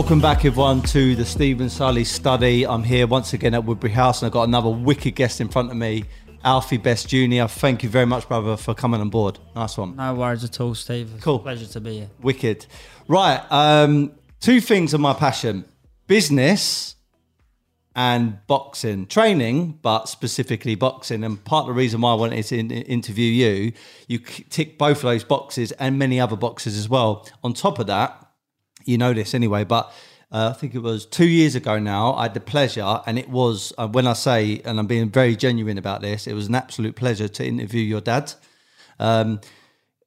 Welcome back, everyone, to the Steven Sulley study. I'm here once again at Woodbury House, and I've got another wicked guest in front of me, Alfie Best Jr. Thank you very much, brother, for coming on board. Nice one. No worries at all, Steve. It's Cool. Pleasure to be here. Wicked. Right. Um, two things are my passion business and boxing training, but specifically boxing. And part of the reason why I wanted to in- interview you, you tick both of those boxes and many other boxes as well. On top of that, you know this anyway, but uh, I think it was two years ago now. I had the pleasure, and it was uh, when I say, and I'm being very genuine about this, it was an absolute pleasure to interview your dad. Um,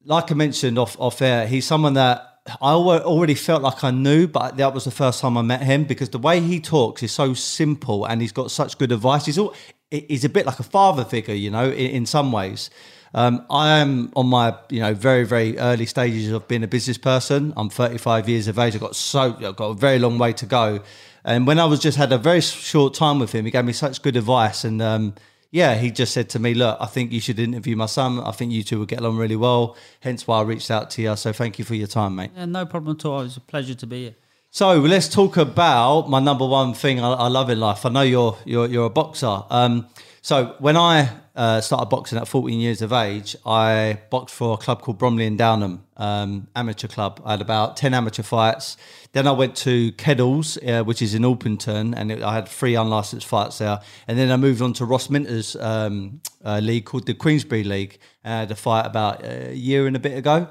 like I mentioned off off air, he's someone that I already felt like I knew, but that was the first time I met him because the way he talks is so simple, and he's got such good advice. He's all he's a bit like a father figure, you know, in, in some ways. Um, I am on my, you know, very very early stages of being a business person. I'm 35 years of age. I've got so I've got a very long way to go. And when I was just had a very short time with him, he gave me such good advice. And um, yeah, he just said to me, "Look, I think you should interview my son. I think you two will get along really well." Hence why I reached out to you. So thank you for your time, mate. Yeah, no problem at all. It was a pleasure to be here. So let's talk about my number one thing I, I love in life. I know you're you're, you're a boxer. Um, so when I uh, started boxing at 14 years of age, I boxed for a club called Bromley and Downham um, amateur club. I had about 10 amateur fights. Then I went to Keddles, uh, which is in Orpington, and it, I had three unlicensed fights there. And then I moved on to Ross Minter's um, uh, league called the Queensbury League. I had a fight about a year and a bit ago.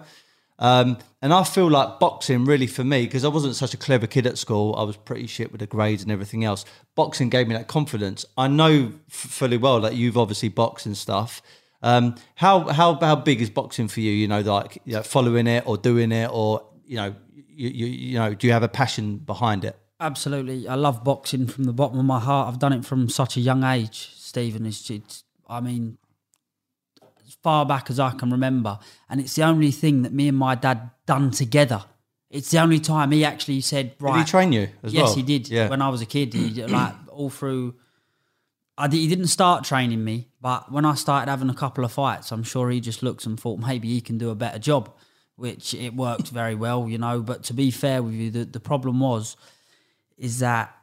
Um, and I feel like boxing really for me, because I wasn't such a clever kid at school, I was pretty shit with the grades and everything else. Boxing gave me that confidence. I know f- fully well that you've obviously boxed and stuff. Um, how how how big is boxing for you? You know, like you know, following it or doing it, or you know, you, you you know, do you have a passion behind it? Absolutely. I love boxing from the bottom of my heart. I've done it from such a young age, Steven. It's, it's I mean, far back as I can remember. And it's the only thing that me and my dad done together. It's the only time he actually said, right. Did he train you as yes, well? he did. Yeah. When I was a kid, he did, like all through. I did, he didn't start training me, but when I started having a couple of fights, I'm sure he just looked and thought maybe he can do a better job, which it worked very well, you know. But to be fair with you, the, the problem was, is that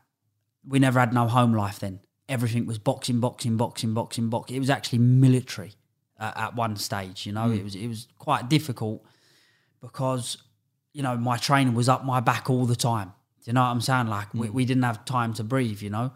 we never had no home life then. Everything was boxing, boxing, boxing, boxing, boxing. It was actually military uh, at one stage, you know. It was it was quite difficult because you know my training was up my back all the time. Do you know what I'm saying? Like we, we didn't have time to breathe, you know.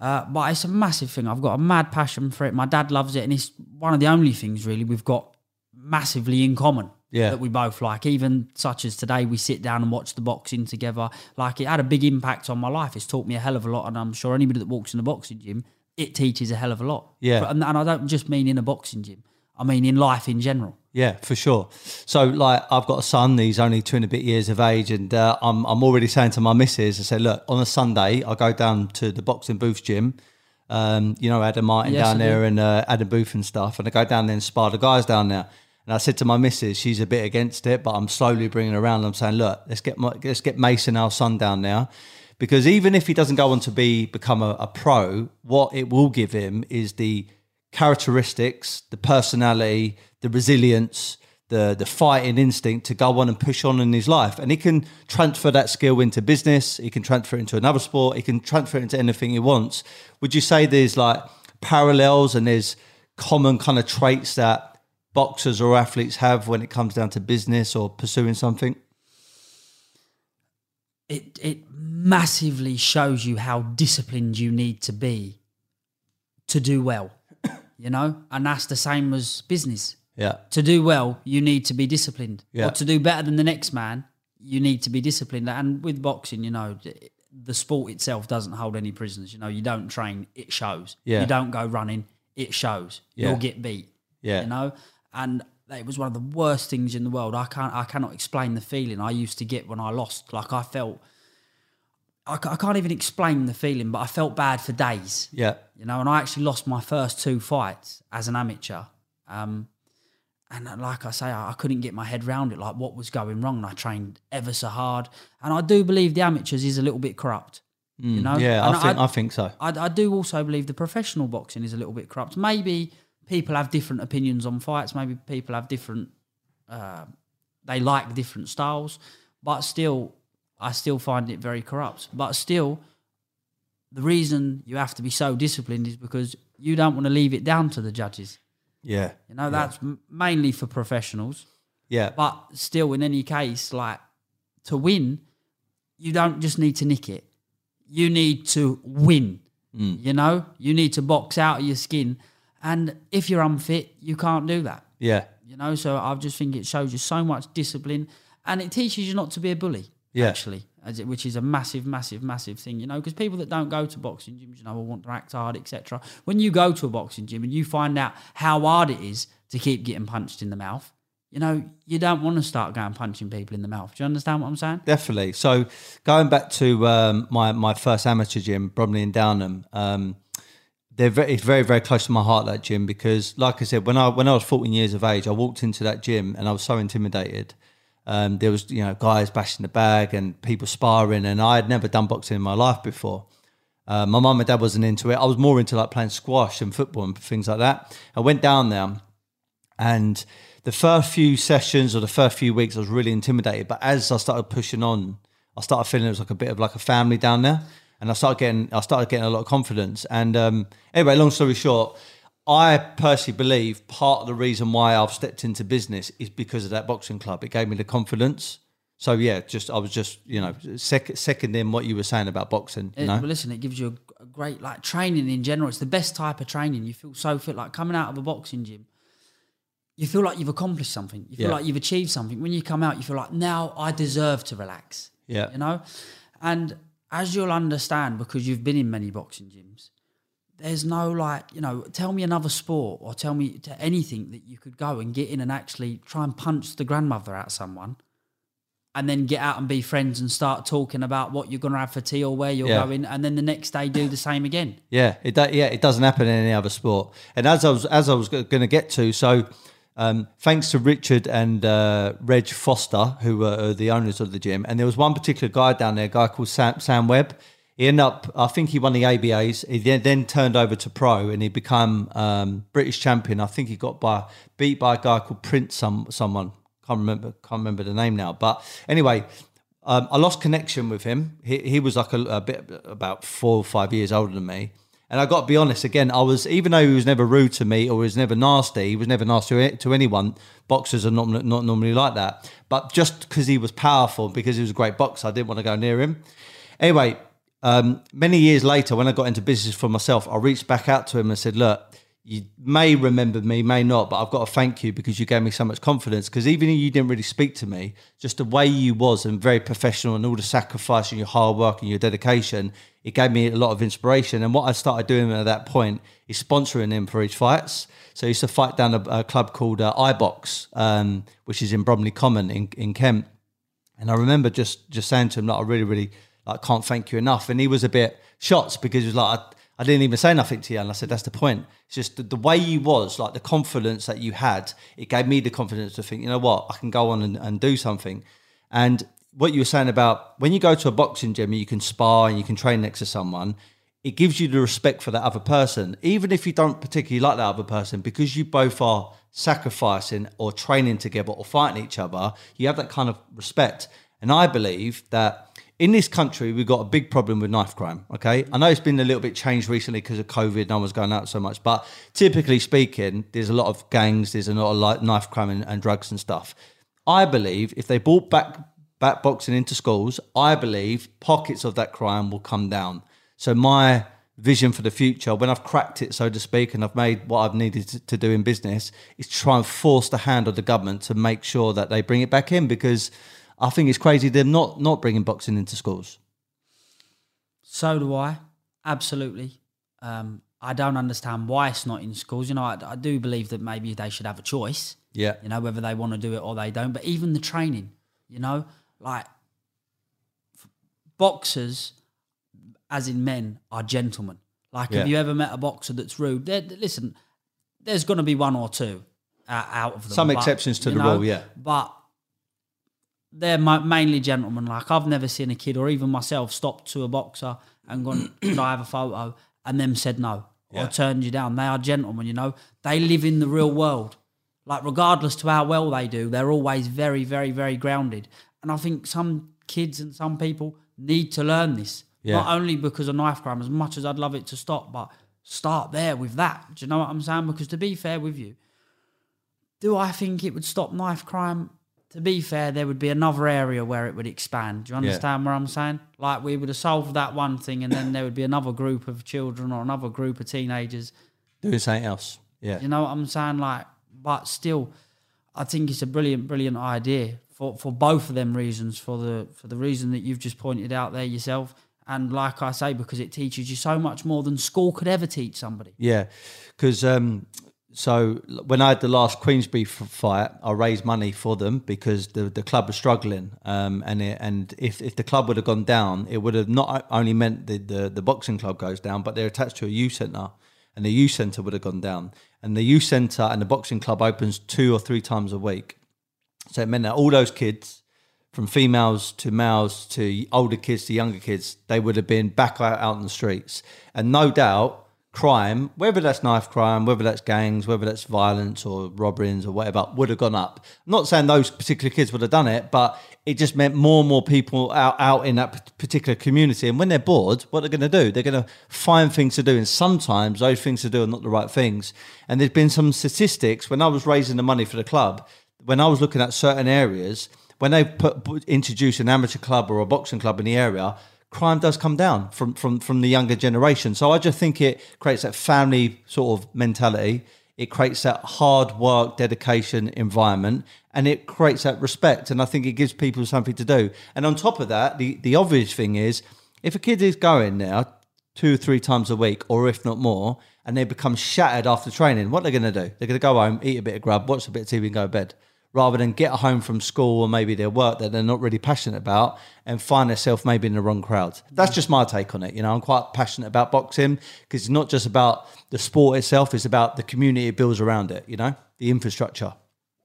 Uh, but it's a massive thing. I've got a mad passion for it. My dad loves it, and it's one of the only things really we've got massively in common. Yeah. that we both like. Even such as today, we sit down and watch the boxing together. Like it had a big impact on my life. It's taught me a hell of a lot, and I'm sure anybody that walks in the boxing gym, it teaches a hell of a lot. Yeah. and, and I don't just mean in a boxing gym. I mean in life in general. Yeah, for sure. So, like, I've got a son. He's only two and a bit years of age, and uh, I'm I'm already saying to my missus, I said, look, on a Sunday, I go down to the boxing booth gym. Um, you know, Adam Martin Yes, down there and uh, Adam Booth and stuff, and I go down there and spar the guys down there. And I said to my missus, she's a bit against it, but I'm slowly bringing her around. I'm saying, look, let's get my, let's get Mason, our son, down there, because even if he doesn't go on to be become a, a pro, what it will give him is the characteristics, the personality, the resilience, the the fighting instinct to go on and push on in his life. And he can transfer that skill into business, he can transfer it into another sport, he can transfer it into anything he wants. Would you say there's like parallels and there's common kind of traits that boxers or athletes have when it comes down to business or pursuing something? it it massively shows you how disciplined you need to be to do well. You know, and that's the same as business. Yeah. To do well, you need to be disciplined. Yeah. Or to do better than the next man, you need to be disciplined. And with boxing, you know, the sport itself doesn't hold any prisoners. You know, you don't train, it shows. Yeah. You don't go running, it shows. Yeah. You'll get beat. Yeah. You know, and it was one of the worst things in the world. I can't, I cannot explain the feeling I used to get when I lost. Like I felt, I, I can't even explain the feeling, but I felt bad for days Yeah. you know, and I actually lost my first two fights as an amateur. Um, and like I say, I, I couldn't get my head round it, like what was going wrong. And I trained ever so hard. And I do believe the amateurs is a little bit corrupt. you know? Mm, Yeah, And I think I, think so. I, I do also believe the professional boxing is a little bit corrupt. Maybe people have different opinions on fights. Maybe people have different, uh, they like different styles. But still, I still find it very corrupt. But still, the reason you have to be so disciplined is because you don't want to leave it down to the judges. Yeah. You know, that's m mainly for professionals. Yeah. But still, in any case, like to win, you don't just need to nick it. You need to win. Mm. You know, you need to box out of your skin. And if you're unfit, you can't do that. Yeah. You know, so I just think it shows you so much discipline and it teaches you not to be a bully. Yeah. Actually, as it, which is a massive, massive, massive thing. You know, because people that don't go to boxing gyms, you know, will want to act hard, etc. When you go to a boxing gym and you find out how hard it is to keep getting punched in the mouth, you know, you don't want to start going punching people in the mouth. Do you understand what I'm saying? Definitely. So going back to um, my my first amateur gym, Bromley and Downham, um, they're very, it's very very close to my heart that gym because, like I said, when I when I was 14 years of age, I walked into that gym and I was so intimidated. Um, there was you know guys bashing the bag and people sparring, and I had never done boxing in my life before. Uh, my mum and dad wasn't into it. I was more into like playing squash and football and things like that. I went down there and the first few sessions or the first few weeks, I was really intimidated. But as I started pushing on, I started feeling it was like a bit of like a family down there, and I started getting I started getting a lot of confidence. And um, anyway, long story short, I personally believe part of the reason why I've stepped into business is because of that boxing club. It gave me the confidence. So yeah, just I was just you know sec- seconding what you were saying about boxing. You It- know? well, listen, it gives you a, a great like training in general. It's the best type of training. You feel so fit, like coming out of a boxing gym. You feel like you've accomplished something. You feel Yeah. like you've achieved something. When you come out, you feel like now I deserve to relax. Yeah. you know. And as you'll understand, because you've been in many boxing gyms, there's no like you know. Tell me another sport, or tell me to anything that you could go and get in and actually try and punch the grandmother out of someone and then get out and be friends and start talking about what you're going to have for tea or where you're Yeah. going, and then the next day do the same again. Yeah, it yeah it doesn't happen in any other sport. And as I was as I was going to get to, so um, thanks to Richard and uh, Reg Foster, who were the owners of the gym, and there was one particular guy down there, a guy called Sam, Sam Webb. He ended up, I think he won the ABAs. He then, then turned over to pro and he became um, British champion. I think he got by beat by a guy called Prince, some someone can't remember can't remember the name now. But anyway, um, I lost connection with him. He, he was like a, a bit about four or five years older than me. And I got to be honest again, I was, even though he was never rude to me or was never nasty, he was never nasty to, to anyone. Boxers are not, not normally like that. But just because he was powerful, because he was a great boxer, I didn't want to go near him. Anyway, um, many years later, when I got into business for myself, I reached back out to him and said, Look, you may remember me, may not, but I've got to thank you because you gave me so much confidence. Because even if you didn't really speak to me, just the way you was and very professional and all the sacrifice and your hard work and your dedication, it gave me a lot of inspiration. And what I started doing at that point is sponsoring him for his fights. So he used to fight down a, a club called uh, iBox, um, which is in Bromley Common in, in Kent. And I remember just just saying to him, like, I really, really like can't thank you enough. And he was a bit shocked because he was like, I, I didn't even say nothing to you. And I said, that's the point. It's just the, the way you was, like the confidence that you had, it gave me the confidence to think, you know what, I can go on and, and do something. And what you were saying about when you go to a boxing gym, and you can spar and you can train next to someone. It gives you the respect for that other person, even if you don't particularly like that other person, because you both are sacrificing or training together or fighting each other. You have that kind of respect. And I believe that in this country, we've got a big problem with knife crime. Okay. I know it's been a little bit changed recently because of COVID. No one's going out so much. But typically speaking, there's a lot of gangs, there's a lot of knife crime and, and drugs and stuff. I believe if they brought back, back boxing into schools, I believe pockets of that crime will come down. So my vision for the future, when I've cracked it, so to speak, and I've made what I've needed to, to do in business, is try and force the hand of the government to make sure that they bring it back in because I think it's crazy they're not not bringing boxing into schools. So do I. Absolutely. Um, I don't understand why it's not in schools. You know, I, I do believe that maybe they should have a choice. Yeah, You know, whether they want to do it or they don't. But even the training, you know, like boxers, as in men, are gentlemen. Like, Yeah. have you ever met a boxer that's rude? There, listen, there's going to be one or two uh, out of them. Some but, exceptions to the rule, yeah. But they're ma- mainly gentlemen. Like I've never seen a kid or even myself stop to a boxer and gone, "Could I have a photo?" and them said no Yeah. or turned you down. They are gentlemen. You know, they live in the real world. Like regardless to how well they do, they're always very, very, very grounded. And I think some kids and some people need to learn this. Yeah. Not only because of knife crime, as much as I'd love it to stop, but start there with that. Do you know what I'm saying? Because to be fair with you, do I think it would stop knife crime? To be fair, there would be another area where it would expand. Do you understand what I'm saying? Like we would have solved that one thing, and then there would be another group of children or another group of teenagers Doing something else. Yeah. you know what I'm saying? Like, but still, I think it's a brilliant, brilliant idea for, for both of them reasons. For the for the reason that you've just pointed out there yourself, and like I say, because it teaches you so much more than school could ever teach somebody. Yeah, because um, so when I had the last Queensbury fight, I raised money for them because the the club was struggling, um, and it, and if, if the club would have gone down, it would have not only meant the, the the boxing club goes down, but they're attached to a youth centre, and the youth centre would have gone down, and the youth centre and the boxing club opens two or three times a week, so it meant that all those kids from females to males to older kids to younger kids, they would have been back out, in the streets. And no doubt, crime, whether that's knife crime, whether that's gangs, whether that's violence or robberies or whatever, would have gone up. I'm not saying those particular kids would have done it, but it just meant more and more people out, out in that particular community. And when they're bored, what they're going to do? They're going to find things to do. And sometimes those things to do are not the right things. And there's been some statistics when I was raising the money for the club, when I was looking at certain areas, when they put, introduce an amateur club or a boxing club in the area, crime does come down from from from the younger generation. So I just think it creates that family sort of mentality. It creates that hard work, dedication environment, and it creates that respect. And I think it gives people something to do. And on top of that, the the obvious thing is, if a kid is going there two or three times a week, or if not more, and they become shattered after training, what are they're going to do? They're going to go home, eat a bit of grub, watch a bit of TV, and go to bed rather than get home from school or maybe their work that they're not really passionate about and find themselves maybe in the wrong crowd. That's just my take on it. You know, I'm quite passionate about boxing because it's not just about the sport itself, it's about the community it builds around it, you know, the infrastructure.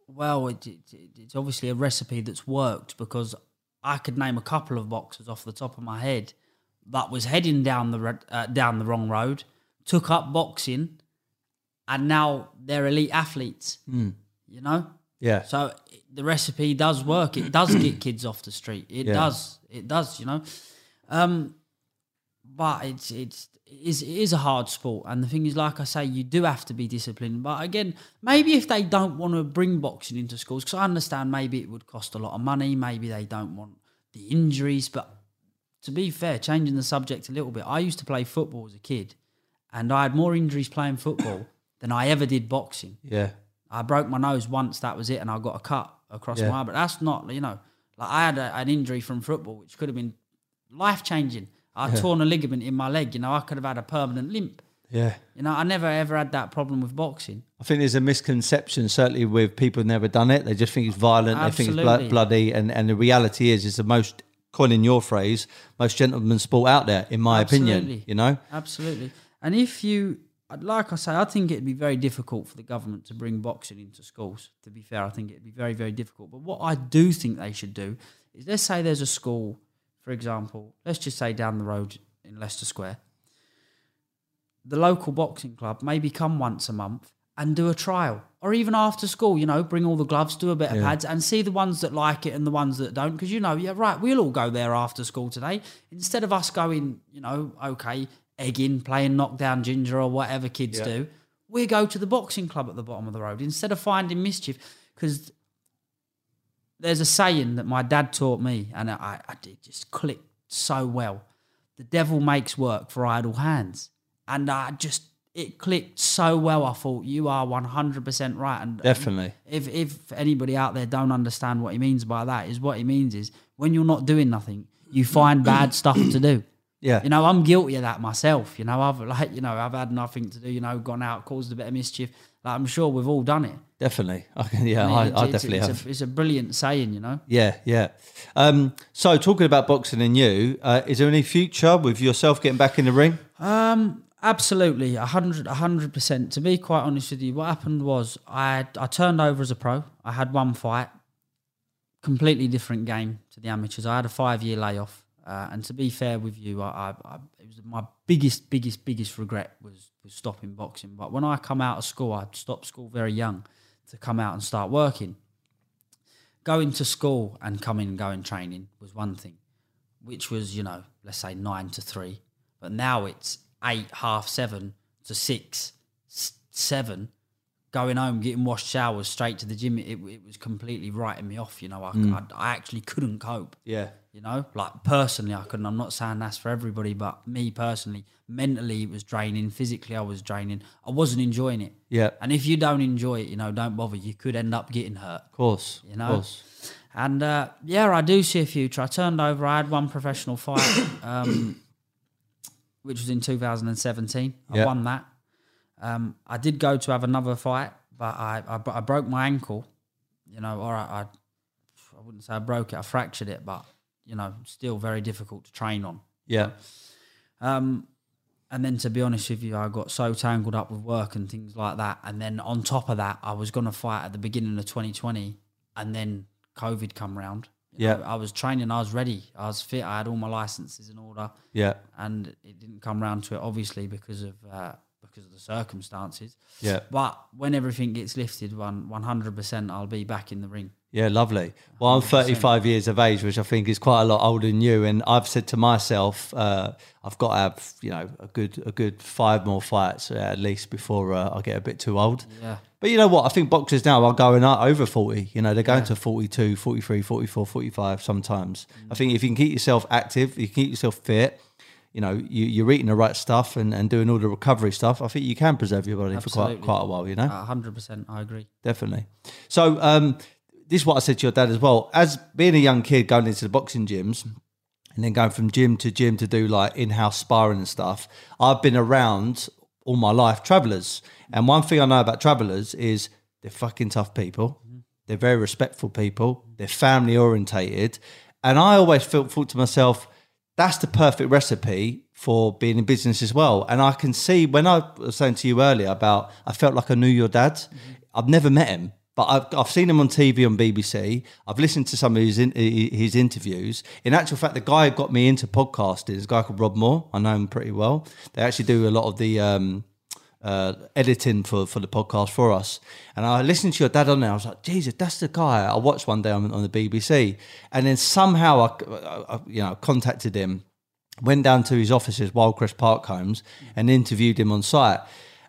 Well, it, it, it's obviously a recipe that's worked because I could name a couple of boxers off the top of my head that was heading down the uh, down the wrong road, took up boxing, and now they're elite athletes. You know, Yeah. so the recipe does work. It does get kids off the street. It Yeah. does. It does. You know, um, but it's it's it is, it is a hard sport, and the thing is, like I say, you do have to be disciplined. But again, maybe if they don't want to bring boxing into schools, because I understand maybe it would cost a lot of money. Maybe they don't want the injuries. But to be fair, changing the subject a little bit, I used to play football as a kid, and I had more injuries playing football than I ever did boxing. Yeah. I broke my nose once, that was it, and I got a cut across Yeah. my eye. But that's not, you know, like I had a, an injury from football, which could have been life changing. I torn a ligament in my leg, you know, I could have had a permanent limp. Yeah. You know, I never ever had that problem with boxing. I think there's a misconception, certainly with people who've never done it. They just think it's violent. Absolutely. They think it's bloody, and and the reality is, it's the most, coining your phrase, most gentleman sport out there, in my opinion. Absolutely. You know, Absolutely. And if you, like I say, I think it'd be very difficult for the government to bring boxing into schools. To be fair, I think it'd be very, very difficult. But what I do think they should do is let's say there's a school, for example, let's just say down the road in Leicester Square, the local boxing club maybe come once a month and do a trial. Or even after school, you know, bring all the gloves, do a bit of pads, and see the ones that like it and the ones that don't. Because you know, yeah, right, we'll all go there after school today. Instead of us going, you know, okay, egging, playing knockdown ginger or whatever kids do, we go to the boxing club at the bottom of the road instead of finding mischief. Because there's a saying that my dad taught me, and I, I it just clicked so well. The devil makes work for idle hands, and I just it clicked so well. I thought you are one hundred percent right, and definitely. if if anybody out there don't understand what he means by that, is what he means is when you're not doing nothing, you find bad stuff to do. Yeah. You know, I'm guilty of that myself. You know, I've like, you know, I've had nothing to do. You know, gone out, caused a bit of mischief. Like I'm sure we've all done it. Definitely. I can, yeah, I, It's- I it's- definitely it's have. A, it's a brilliant saying, you know. Yeah, yeah. Um, so, talking about boxing and you, uh, is there any future with yourself getting back in the ring? Um, absolutely, a hundred, a hundred percent. To be quite honest with you, what happened was I I turned over as a pro. I had one fight, completely different game to the amateurs. I had a five year layoff, uh, and to be fair with you, I, I, I it was my biggest, biggest, biggest regret was was stopping boxing. But when I come out of school, I stopped school very young to come out and start working. going to school and coming and going training was one thing, which was you know let's say nine to three, but now it's eight half seven to six seven. Going home, getting washed, showers, straight to the gym. It, it was completely writing me off. You know, I, I, I actually couldn't cope. Yeah. You know, like personally, I couldn't. I'm not saying that's for everybody, but me personally, mentally, it was draining. Physically, I was draining. I wasn't enjoying it. Yeah. And if you don't enjoy it, you know, don't bother. You could end up getting hurt. Of course. You know? Course. And uh, yeah, I do see a future. I turned over. I had one professional fight, um, which was in 2017. I Yeah. won that. Um, I did go to have another fight, but I, I, I broke my ankle. You know, or I, I, I wouldn't say I broke it. I fractured it, but you know, still very difficult to train on. Yeah. Um, and then to be honest with you, I got so tangled up with work and things like that. And then on top of that, I was going to fight at the beginning of 2020, and then COVID come round. You Yeah. know, I was training, I was ready, I was fit, I had all my licenses in order, Yeah. and it didn't come round to it obviously because of uh, because of the circumstances. Yeah. But when everything gets lifted, one 100%, I'll be back in the ring. Yeah, lovely. Well, I'm 35 years of age, which I think is quite a lot older than you. And I've said to myself, uh, I've got to have, you know, a good, a good five more fights uh, at least before uh, I get a bit too old. Yeah. But you know what? I think boxers now are going up over 40. You know, they're going to 42, 43, 44, 45 sometimes. I think if you can keep yourself active, you can keep yourself fit, you know, you, you're eating the right stuff and, and doing all the recovery stuff, I think you can preserve your body for quite, quite a while, you know? Uh, 100%, I agree. definitely. So, um, this is what I said to your dad as well. As being a young kid going into the boxing gyms and then going from gym to gym to do like in house sparring and stuff, I've been around all my life travelers. And one thing I know about travelers is they're fucking tough people. They're very respectful people. They're family orientated. And I always felt, thought to myself, that's the perfect recipe for being in business as well. And I can see when I was saying to you earlier about I felt like I knew your dad. I've never met him, but I've, I've seen him on TV on BBC. I've listened to some of his in, his interviews. In actual fact, the guy who got me into podcasting is a guy called Rob Moore. I know him pretty well. They actually do a lot of the um, uh, editing for, for the podcast for us. And I listened to your dad on there. I was like, Jesus, that's the guy I watched one day on, on the BBC. And then somehow I, I, you know, contacted him, went down to his offices, Wyldecrest Park Homes, and interviewed him on site.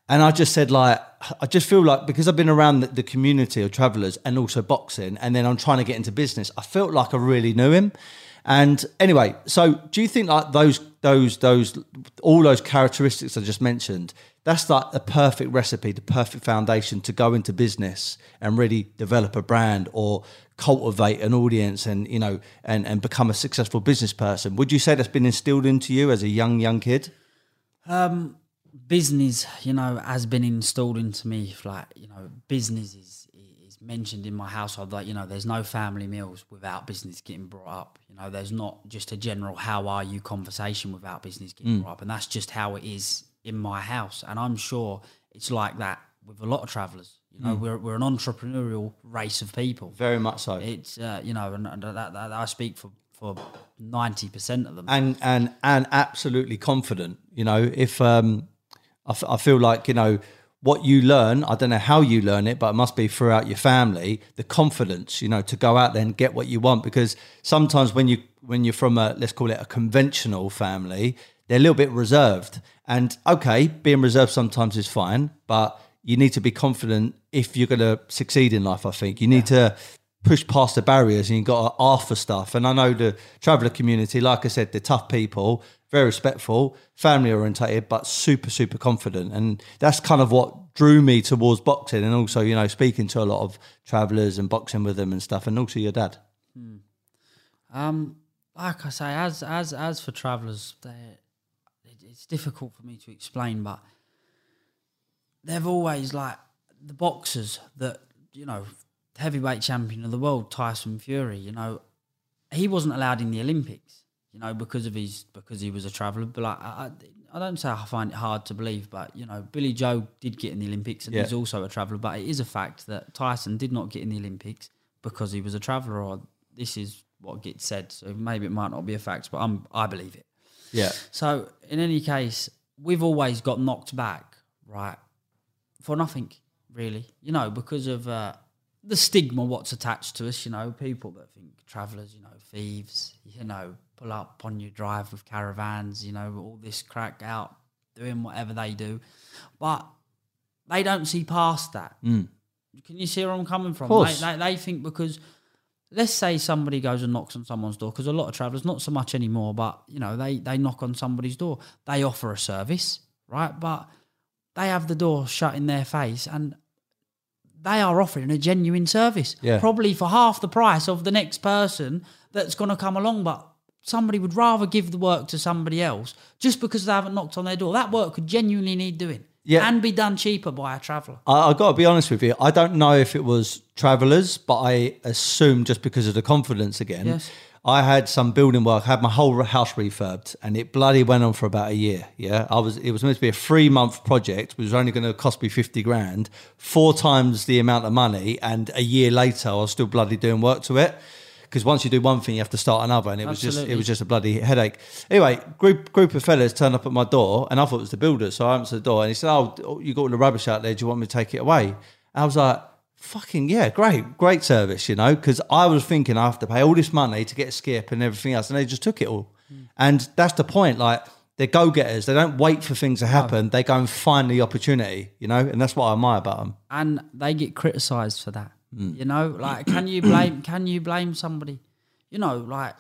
And I just said, like, I just feel like because I've been around the, the community of travelers and also boxing, and then I'm trying to get into business, I felt like I really knew him. And anyway, so do you think like those, those, those, all those characteristics I just mentioned, that's like the perfect recipe, the perfect foundation to go into business and really develop a brand or cultivate an audience and, you know, and, and become a successful business person? Would you say that's been instilled into you as a young, young kid? Um, business, you know, has been installed into me. Like, you know, business is mentioned in my household. Like, you know, there's no family meals without business getting brought up. You know, there's not just a general "How are you?" conversation without business getting brought up, and that's just how it is in my house. And I'm sure it's like that with a lot of travellers. You know, we're we're an entrepreneurial race of people. Very much so. It's uh, you know, and that, that, that I speak for for ninety percent of them. and and and absolutely confident. You know, if um, I, f- I feel like you know what you learn. I don't know how you learn it, but it must be throughout your family. The confidence, you know, to go out there and get what you want. Because sometimes when you when you're from a let's call it a conventional family, they're a little bit reserved. And okay, being reserved sometimes is fine, but you need to be confident if you're going to succeed in life. I think you need to push past the barriers and you've got to ask for stuff. And I know the traveller community, like I said, they're tough people, very respectful, family orientated, but super, super confident. And that's kind of what drew me towards boxing and also, you know, speaking to a lot of travellers and boxing with them and stuff, and also your dad. Um, like I say, as as as for travellers, it's difficult for me to explain, but they've always like the boxers that you know, heavyweight champion of the world, Tyson Fury. You know, he wasn't allowed in the Olympics. You know, because of his because he was a traveller. But like, I, I don't say I find it hard to believe, but you know, Billy Joe did get in the Olympics, and Yeah. he's also a traveller. But it is a fact that Tyson did not get in the Olympics because he was a traveller, or this is what gets said. So maybe it might not be a fact, but I'm I believe it. Yeah. So in any case, we've always got knocked back, right, for nothing really. You know, because of uh, the stigma what's attached to us. You know, people that think travellers, you know, thieves, you know, pull up on your drive with caravans, you know, all this crack out doing whatever they do, but they don't see past that. Can you see where I'm coming from? Mm. They, they, they think because let's say somebody goes and knocks on someone's door because a lot of travellers, not so much anymore, but you know, they they knock on somebody's door. They offer a service, right? But they have the door shut in their face and they are offering a genuine service. Yeah. Probably for half the price of the next person that's gonna come along, but somebody would rather give the work to somebody else just because they haven't knocked on their door. That work could genuinely need doing. Yeah. And be done cheaper by a traveller. I, I got to be honest with you. I don't know if it was travellers, but I assume just because of the confidence again. Yes. I had some building work. I had my whole house refurbed, and it bloody went on for about a year. Yeah, I was. It was meant to be a three month project. It was only going to cost me fifty grand, four times the amount of money, and a year later, I was still bloody doing work to it. Because once you do one thing, you have to start another, and it was just it was just a bloody headache. Anyway, group group of fellas turned up at my door, and I thought it was the builder. So I answered the door, and he said, "Oh, you got all the rubbish out there. Do you want me to take it away?" I was like, "Fucking yeah, great, great service," you know. Because I was thinking I have to pay all this money to get a skip and everything else, and they just took it all. And that's the point. Like they're go getters. They don't wait for things to happen. They go and find the opportunity, you know. And that's what I admire about them. and they get criticised for that. Mm. You know, like can you blame can you blame somebody? You know, like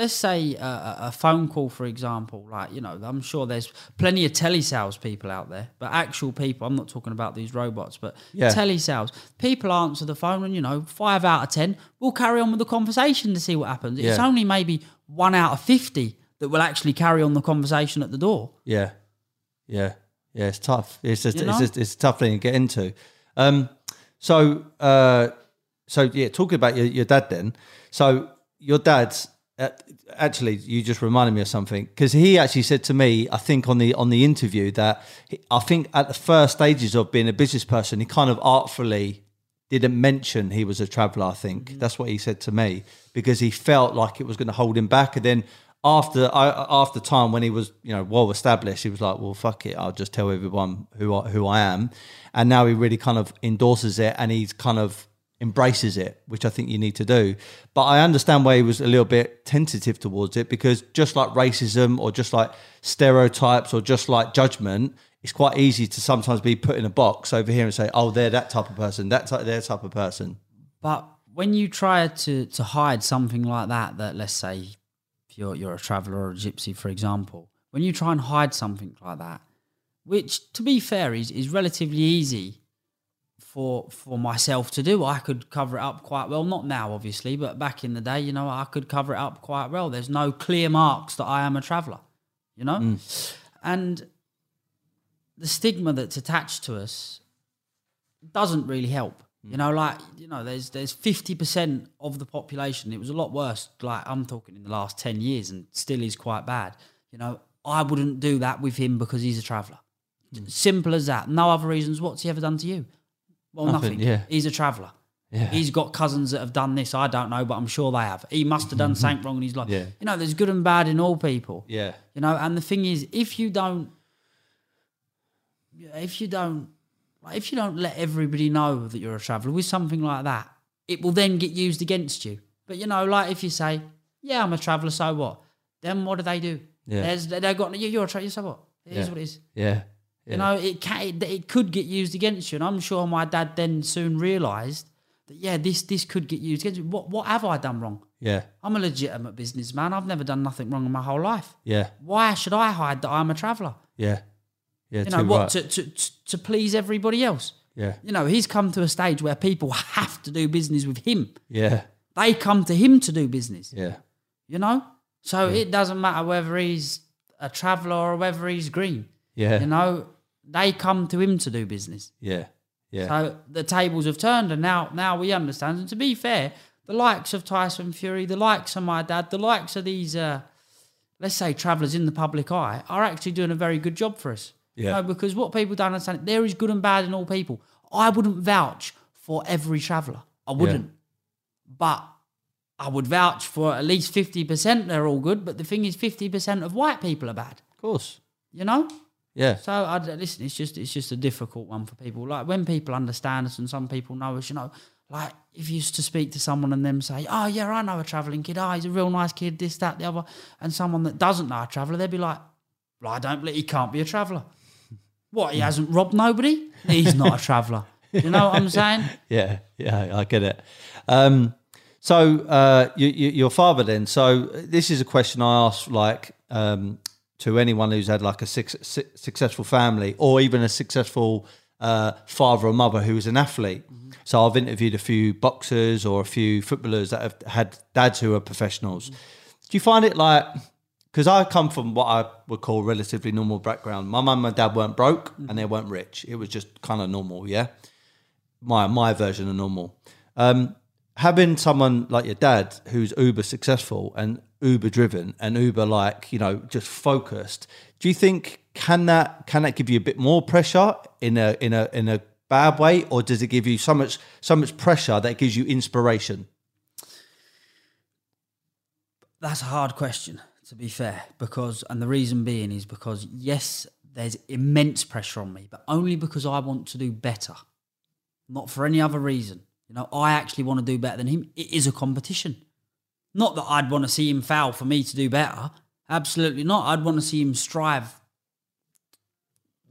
let's say a, a- a phone call, for example. Like you know, I'm sure there's plenty of telesales people out there, but actual people. I'm not talking about these robots, but Yeah. telesales people answer the phone, and you know, five out of ten will carry on with the conversation to see what happens. It's only maybe one out of fifty that will actually carry on the conversation at the door. Yeah, yeah, yeah. It's tough. It's just, You it's just, it's a tough thing to get into. Um, so, uh, so yeah, talking about your, your dad then. So your dad's Uh, actually, you just reminded me of something because he actually said to me, I think on the on the interview that he, I think at the first stages of being a business person, he kind of artfully didn't mention he was a traveller. I think mm-hmm. that's what he said to me because he felt like it was going to hold him back. And then after I, after time when he was you know well established, he was like, well, fuck it, I'll just tell everyone who I, who I am. And now he really kind of endorses it and he's kind of embraces it, which I think you need to do. But I understand why he was a little bit tentative towards it because just like racism or just like stereotypes or just like judgment, it's quite easy to sometimes be put in a box over here and say, oh, they're that type of person, that type, they're type of person. But when you try to to hide something like that, that let's say if you're you're a traveller or a gypsy, for example, when you try and hide something like that, which to be fair is is relatively easy for for myself to do. I could cover it up quite well. Not now, obviously, but back in the day, you know, I could cover it up quite well. There's no clear marks that I am a traveller, you know, mm. and the stigma that's attached to us doesn't really help. You know, like you know, there's there's fifty percent of the population. It was a lot worse. Like I'm talking in the last ten years, and still is quite bad. You know, I wouldn't do that with him because he's a traveller. Mm. Simple as that. No other reasons. What's he ever done to you? Well, Nothing, nothing. yeah. He's a traveller. Yeah. He's got cousins that have done this. I don't know, but I'm sure they have. He must have done mm-hmm. something wrong in his life. Yeah. You know, there's good and bad in all people. Yeah. You know, and the thing is, if you don't, if you don't, if you don't let everybody know that you're a traveller with something like that, it will then get used against you. But you know, like if you say, "Yeah, I'm a traveller," so what? Then what do they do? Yeah. There's, they've got you- you're a traveller. So what? It is Yeah. what it is. Yeah. You know, it can it, it could get used against you, and I'm sure my dad then soon realised that yeah, this this could get used against me. What what have I done wrong? Yeah. I'm a legitimate businessman. I've never done nothing wrong in my whole life. Yeah. Why should I hide that I'm a traveller? Yeah. Yeah. You know what right. to, to to to please everybody else. yeah. You know, he's come to a stage where people have to do business with him. Yeah. They come to him to do business. Yeah. You know, so it doesn't matter whether he's a traveller or whether he's green. Yeah. You know, they come to him to do business. Yeah. Yeah. So the tables have turned, and now now we understand. And to be fair, the likes of Tyson Fury, the likes of my dad, the likes of these, uh, let's say, travellers in the public eye, are actually doing a very good job for us. You Yeah. know, because what people don't understand, there is good and bad in all people. I wouldn't vouch for every traveller. I wouldn't. But I would vouch for at least 50% they're all good. But the thing is, 50% of white people are bad. of course. You know? Yeah. So I listen. It's just it's just a difficult one for people. Like when people understand us and some people know us, you know. Like if you used to speak to someone and them say, "Oh yeah, I know a travelling kid. Oh, he's a real nice kid. This, that, the other," and someone that doesn't know a traveller, they'd be like, well, "I don't believe he can't be a traveller. What? He hasn't robbed nobody. He's not a traveller. You know what I'm saying? Yeah, yeah, I get it. Um, so, uh, you, you, your father then. So, this is a question I ask, like, um, to anyone who's had like a six, su- successful family or even a successful uh, father or mother who was an athlete. So, I've interviewed a few boxers or a few footballers that have had dads who are professionals. Do you find it like? Because I come from what I would call relatively normal background. My mum and dad weren't broke and they weren't rich. It was just kind of normal, yeah my my version of normal. Um, having someone like your dad who's uber successful and uber driven and uber like you know just focused, do you think can that can that give you a bit more pressure in a in a in a bad way, or does it give you so much so much pressure that gives you inspiration? That's a hard question, to be fair, because and the reason being is because yes, there's immense pressure on me, but only because I want to do better, not for any other reason. You know, I actually want to do better than him. It is a competition. Not that I'd want to see him foul for me to do better. Absolutely not. I'd want to see him strive,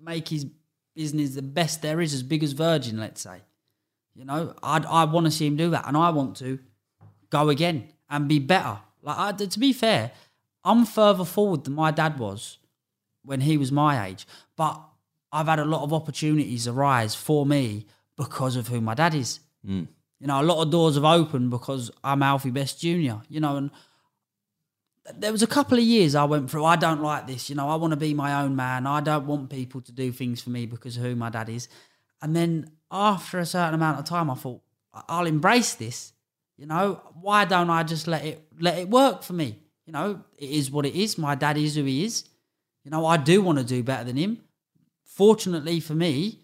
make his business the best there is, as big as Virgin, let's say. You know, I'd, I want to see him do that, and I want to go again and be better. Like I, to be fair, I'm further forward than my dad was when he was my age, but I've had a lot of opportunities arise for me because of who my dad is. Mm. You know, a lot of doors have opened because I'm Alfie Best Junior. You know, and there was a couple of years I went through. I don't like this. You know, I want to be my own man. I don't want people to do things for me because of who my dad is. And then after a certain amount of time, I thought I'll embrace this. You know, why don't I just let it let it work for me? You know, it is what it is. My dad is who he is. You know, I do want to do better than him. Fortunately for me,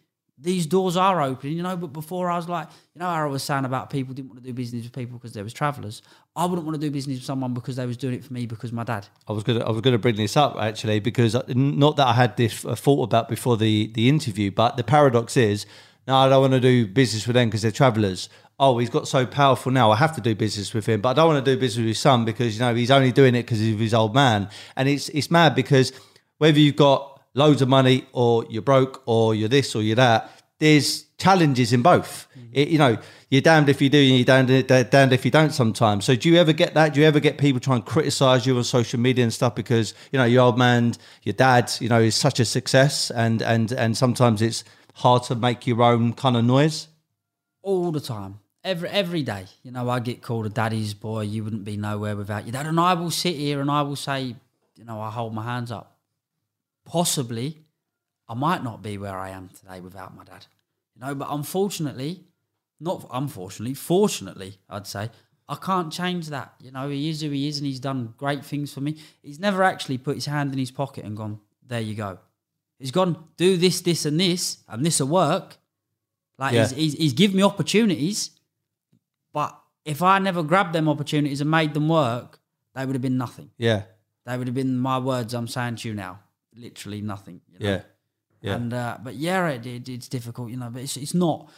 these doors are opening, you know. But before I was like, you know, I was saying about people didn't want to do business with people because they was travellers. I wouldn't want to do business with someone because they was doing it for me because my dad. I was gonna I was gonna bring this up actually because not that I had this uh, thought about before the the interview, but the paradox is, no, I don't want to do business with them because they're travellers. Oh, he's got so powerful now. I have to do business with him, but I don't want to do business with his son because you know he's only doing it because of his old man. And it's it's mad because whether you've got loads of money or you're broke or you're this or you're that, there's challenges in both. Mm-hmm. It, you know, you're damned if you do, and you're damned, damned if you don't. Sometimes. So, do you ever get that? Do you ever get people try and criticize you on social media and stuff because you know your old man, your dad, you know, is such a success, and and and sometimes it's hard to make your own kind of noise. all the time. Every every day, you know, I get called a daddy's boy. You wouldn't be nowhere without your dad. And I will sit here and I will say, you know, I hold my hands up. Possibly, I might not be where I am today without my dad. You know, but unfortunately, not unfortunately, fortunately, I'd say I can't change that. You know, he is who he is, and he's done great things for me. He's never actually put his hand in his pocket and gone, "There you go." He's gone, "Do this, this, and this, and this will work." Like Yeah. he's, he's he's given me opportunities, but if I never grabbed them opportunities and made them work, they would have been nothing. Yeah, They would have been my words I'm saying to you now, literally nothing. You know? yeah, yeah. And uh, but yeah, it, it, it's difficult, you know. But it's it's not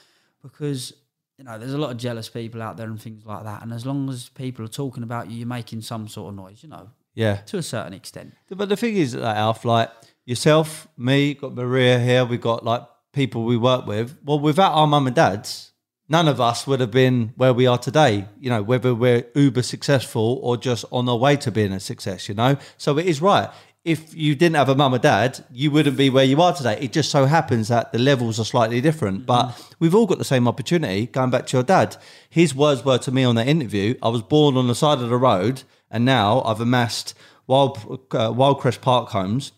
because you know there's a lot of jealous people out there and things like that. And as long as people are talking about you, you're making some sort of noise, you know, yeah. to a certain extent. But the thing is, like Alf, like yourself, me, got Maria here, we got like people we work with. Well, without our mum and dads, none of us would have been where we are today. You know, whether we're uber successful or just on our way to being a success. You know, so it is right. If you didn't have a mum or dad, you wouldn't be where you are today. It just so happens that the levels are slightly different, but we've all got the same opportunity. Going back to your dad, his words were to me on that interview: "I was born on the side of the road, and now I've amassed Wild uh, Wyldecrest Park homes,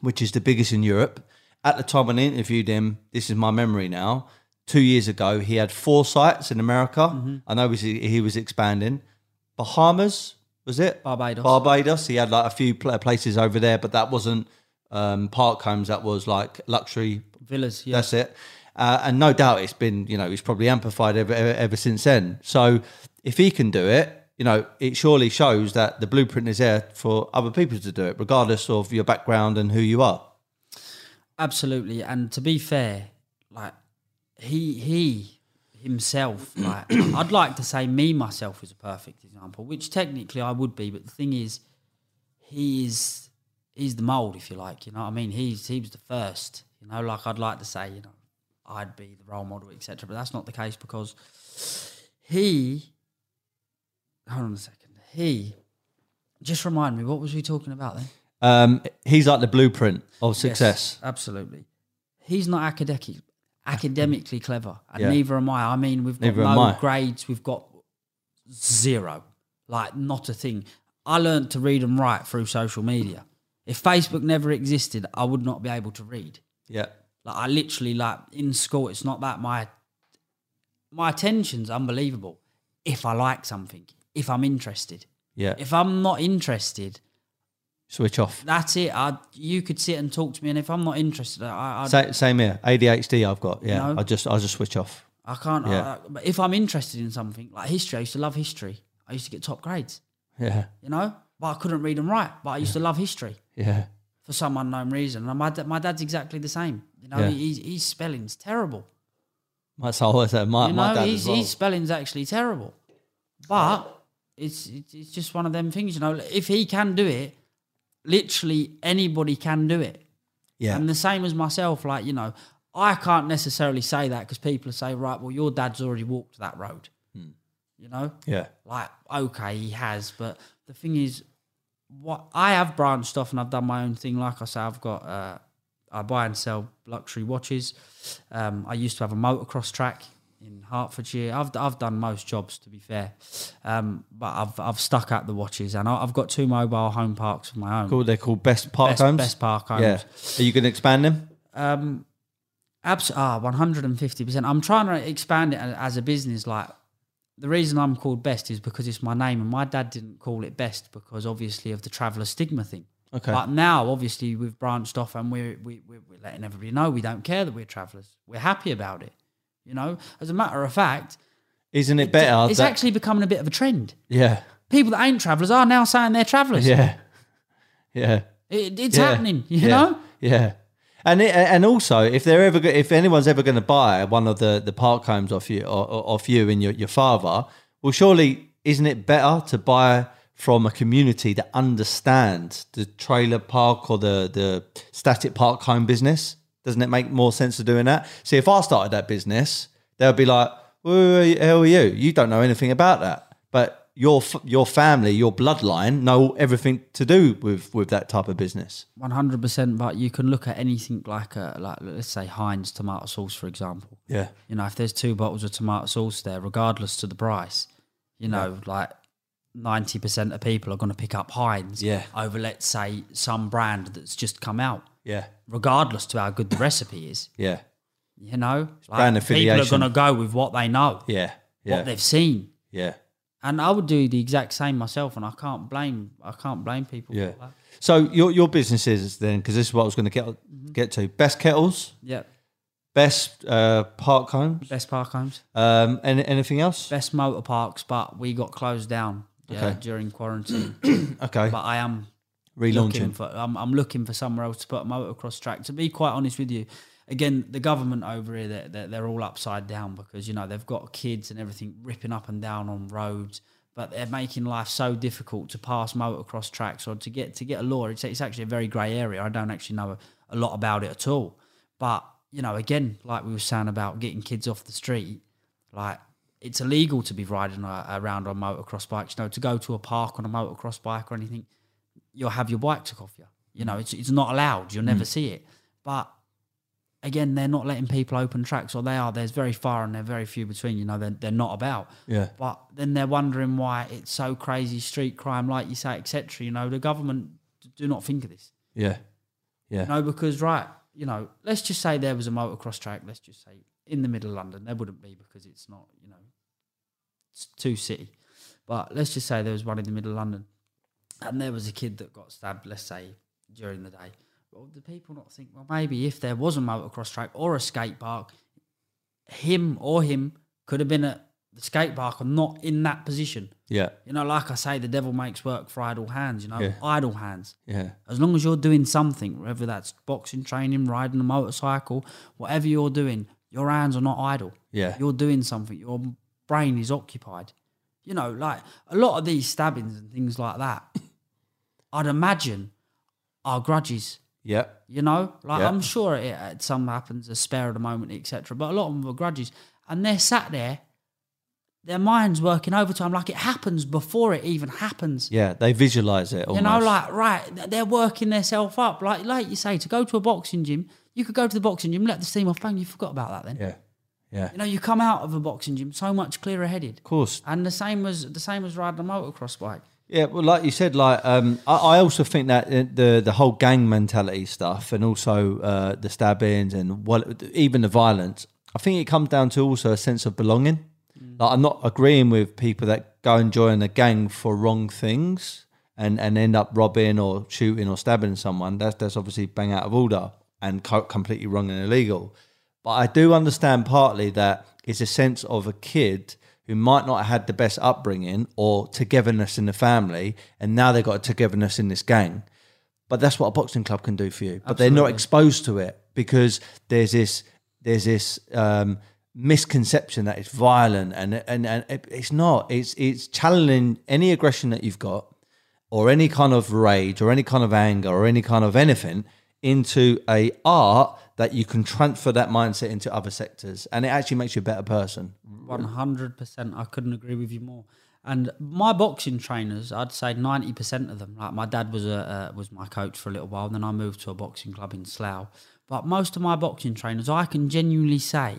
which is the biggest in Europe. At the time when I interviewed him, this is my memory now. Two years ago, he had four sites in America. I know he was expanding. Bahamas was it? Barbados. Barbados. He had like a few places over there, but that wasn't um, park homes. That was like luxury Villas, yeah. that's it. Uh, and no doubt it's been, you know, he's probably amplified ever, ever, ever since then. So if he can do it, you know, it surely shows that the blueprint is there for other people to do it, regardless of your background and who you are. Absolutely, and to be fair, like he he himself, like I'd like to say me myself is a perfect example, which technically I would be, but the thing is, he is he's the mold, if you like. You know what I mean? He's he was the first. You know, like I'd like to say, you know, I'd be the role model, etc. But that's not the case because he. Hold on a second. He. Just remind me, what was we talking about then? Um, he's like the blueprint of Yes, success. absolutely. He's not academic, academically clever, and Yeah. neither am I. I mean, we've got Neither no grades. We've got zero, like not a thing. I learned to read and write through social media. If Facebook never existed, I would not be able to read. Yeah. Like I literally like in school, it's not that my my attention's unbelievable. If I like something, if I'm interested, Yeah. if I'm not interested, Switch off. that's it. I you could sit and talk to me, and if I'm not interested, I I, Sa- same here. ADHD I've got. Yeah. No. I just I just switch off. I can't. Yeah. I, but if I'm interested in something like history, I used to love history. I used to get top grades. Yeah. You know, but I couldn't read and write. But I used to love history Yeah. for some unknown reason. And my my dad's exactly the same. You know, Yeah. he's his spelling's terrible. That's always uh, my, You my know, dad his, as well. his spelling's actually terrible. But it's, it's it's just one of them things. You know, if he can do it, literally anybody can do it. Yeah. And the same as myself, like, you know, I can't necessarily say that because people say, right, well, your dad's already walked that road. Hmm. You know? yeah. Like, okay, he has. But the thing is, what I have branched off and I've done my own thing. Like I say, I've got, uh, I buy and sell luxury watches. Um, I used to have a motocross track in Hertfordshire. I've, I've done most jobs, to be fair. Um, but I've, I've stuck at the watches and I- I've got two mobile home parks of my own. Cool. They're called best park Best, homes. best park homes. Yeah. Are you going to expand them? Um, abs- ah, one hundred and fifty percent. I'm trying to expand it as a business. Like the reason I'm called Best is because it's my name, and my dad didn't call it Best because obviously of the traveller stigma thing. Okay. But now, obviously, we've branched off, and we're we, we're, we're letting everybody know we don't care that we're travellers. We're happy about it. You know, as a matter of fact, Isn't it better? it's that- actually becoming a bit of a trend. Yeah. People that ain't travellers are now saying they're travellers. Yeah. Yeah. It, it's Yeah. happening. You yeah. know. Yeah. And it, and also, if they're ever if anyone's ever going to buy one of the the park homes off you or, off you and your your father, well, surely isn't it better to buy from a community that understands the trailer park or the the static park home business? Doesn't it make more sense to doing that? See, if I started that business, they'll be like, "Who are you? You don't know anything about that." Your your family, your bloodline know everything to do with with that type of business. One hundred percent, but you can look at anything like a like let's say Heinz tomato sauce, for example. Yeah. You know, if there's two bottles of tomato sauce there, regardless to the price, you know, like ninety percent of people are going to pick up Heinz Yeah. over, let's say, some brand that's just come out, Yeah. regardless to how good the recipe is. Yeah. You know, like, brand people are going to go with what they know, Yeah. what Yeah. they've seen. Yeah. And I would do the exact same myself, and I can't blame I can't blame people. Yeah. For that. So your your businesses then, because this is what I was going to get get to. Best kettles, Yeah. best uh, park homes, Best park homes. um, and anything else? best motor parks, but we got closed down yeah, Okay. during quarantine. Okay, but I am relaunching. for I'm, I'm looking for somewhere else to put a motocross track. To be quite honest with you, again, the government over here they're, they're, they're all upside down because you know they've got kids and everything ripping up and down on roads. But they're making life so difficult to pass motocross tracks or to get to get a law. It's, it's actually a very grey area. I don't actually know a, a lot about it at all. But you know, again, like we were saying about getting kids off the street, like it's illegal to be riding around on motocross bikes. You know, to go to a park on a motocross bike or anything, you'll have your bike took off you. You know, it's it's not allowed. You'll mm. never see it. But again, they're not letting people open tracks, or they are. There's very far and they're very few between. You know, they're they're not about. Yeah. But then they're wondering why it's so crazy, street crime, like you say, etc. You know, the government do not think of this. Yeah, yeah, No, because right, you know, let's just say there was a motocross track. Let's just say in the middle of London, there wouldn't be because it's not, you know, it's too city. But let's just say there was one in the middle of London, and there was a kid that got stabbed. Let's say during the day. Well, do people not think? Well, maybe if there was a motocross track or a skate park, him or him could have been at the skate park and not in that position. Yeah. You know, like I say, the devil makes work for idle hands. You know, Yeah. idle hands. Yeah. As long as you're doing something, whether that's boxing, training, riding a motorcycle, whatever you're doing, your hands are not idle. Yeah. You're doing something. Your brain is occupied. You know, like a lot of these stabbings and things like that, I'd imagine are grudges. Yeah. You know, like Yeah. I'm sure it, it some happens, a spare of the moment, etc. But a lot of them are grudges, and they're sat there, their minds working overtime, like it happens before it even happens. Yeah. They visualize it. You know, like right, they're working themselves up. Like like you say, to go to a boxing gym, you could go to the boxing gym, let the steam off, bang, you forgot about that then. Yeah. Yeah. You know, you come out of a boxing gym so much clearer headed. Of course. And the same as the same as riding a motocross bike. Yeah, well, like you said, like um, I, I also think that the the whole gang mentality stuff, and also uh, the stabbings and what even the violence, I think it comes down to also a sense of belonging. Like I'm not agreeing with people that go and join a gang for wrong things and and end up robbing or shooting or stabbing someone. That's that's obviously bang out of order and co- completely wrong and illegal. But I do understand partly that it's a sense of a kid who might not have had the best upbringing or togetherness in the family, and now they've got a togetherness in this gang. But that's what a boxing club can do for you. But they're not exposed to it because there's this there's this um, misconception that it's violent, and and and it- it's not. It's it's channeling any aggression that you've got, or any kind of rage, or any kind of anger, or any kind of anything into a art that you can transfer that mindset into other sectors, and it actually makes you a better person. One hundred percent. I couldn't agree with you more. And my boxing trainers, I'd say ninety percent of them. Like my dad was a uh, was my coach for a little while, and then I moved to a boxing club in Slough. But most of my boxing trainers, I can genuinely say,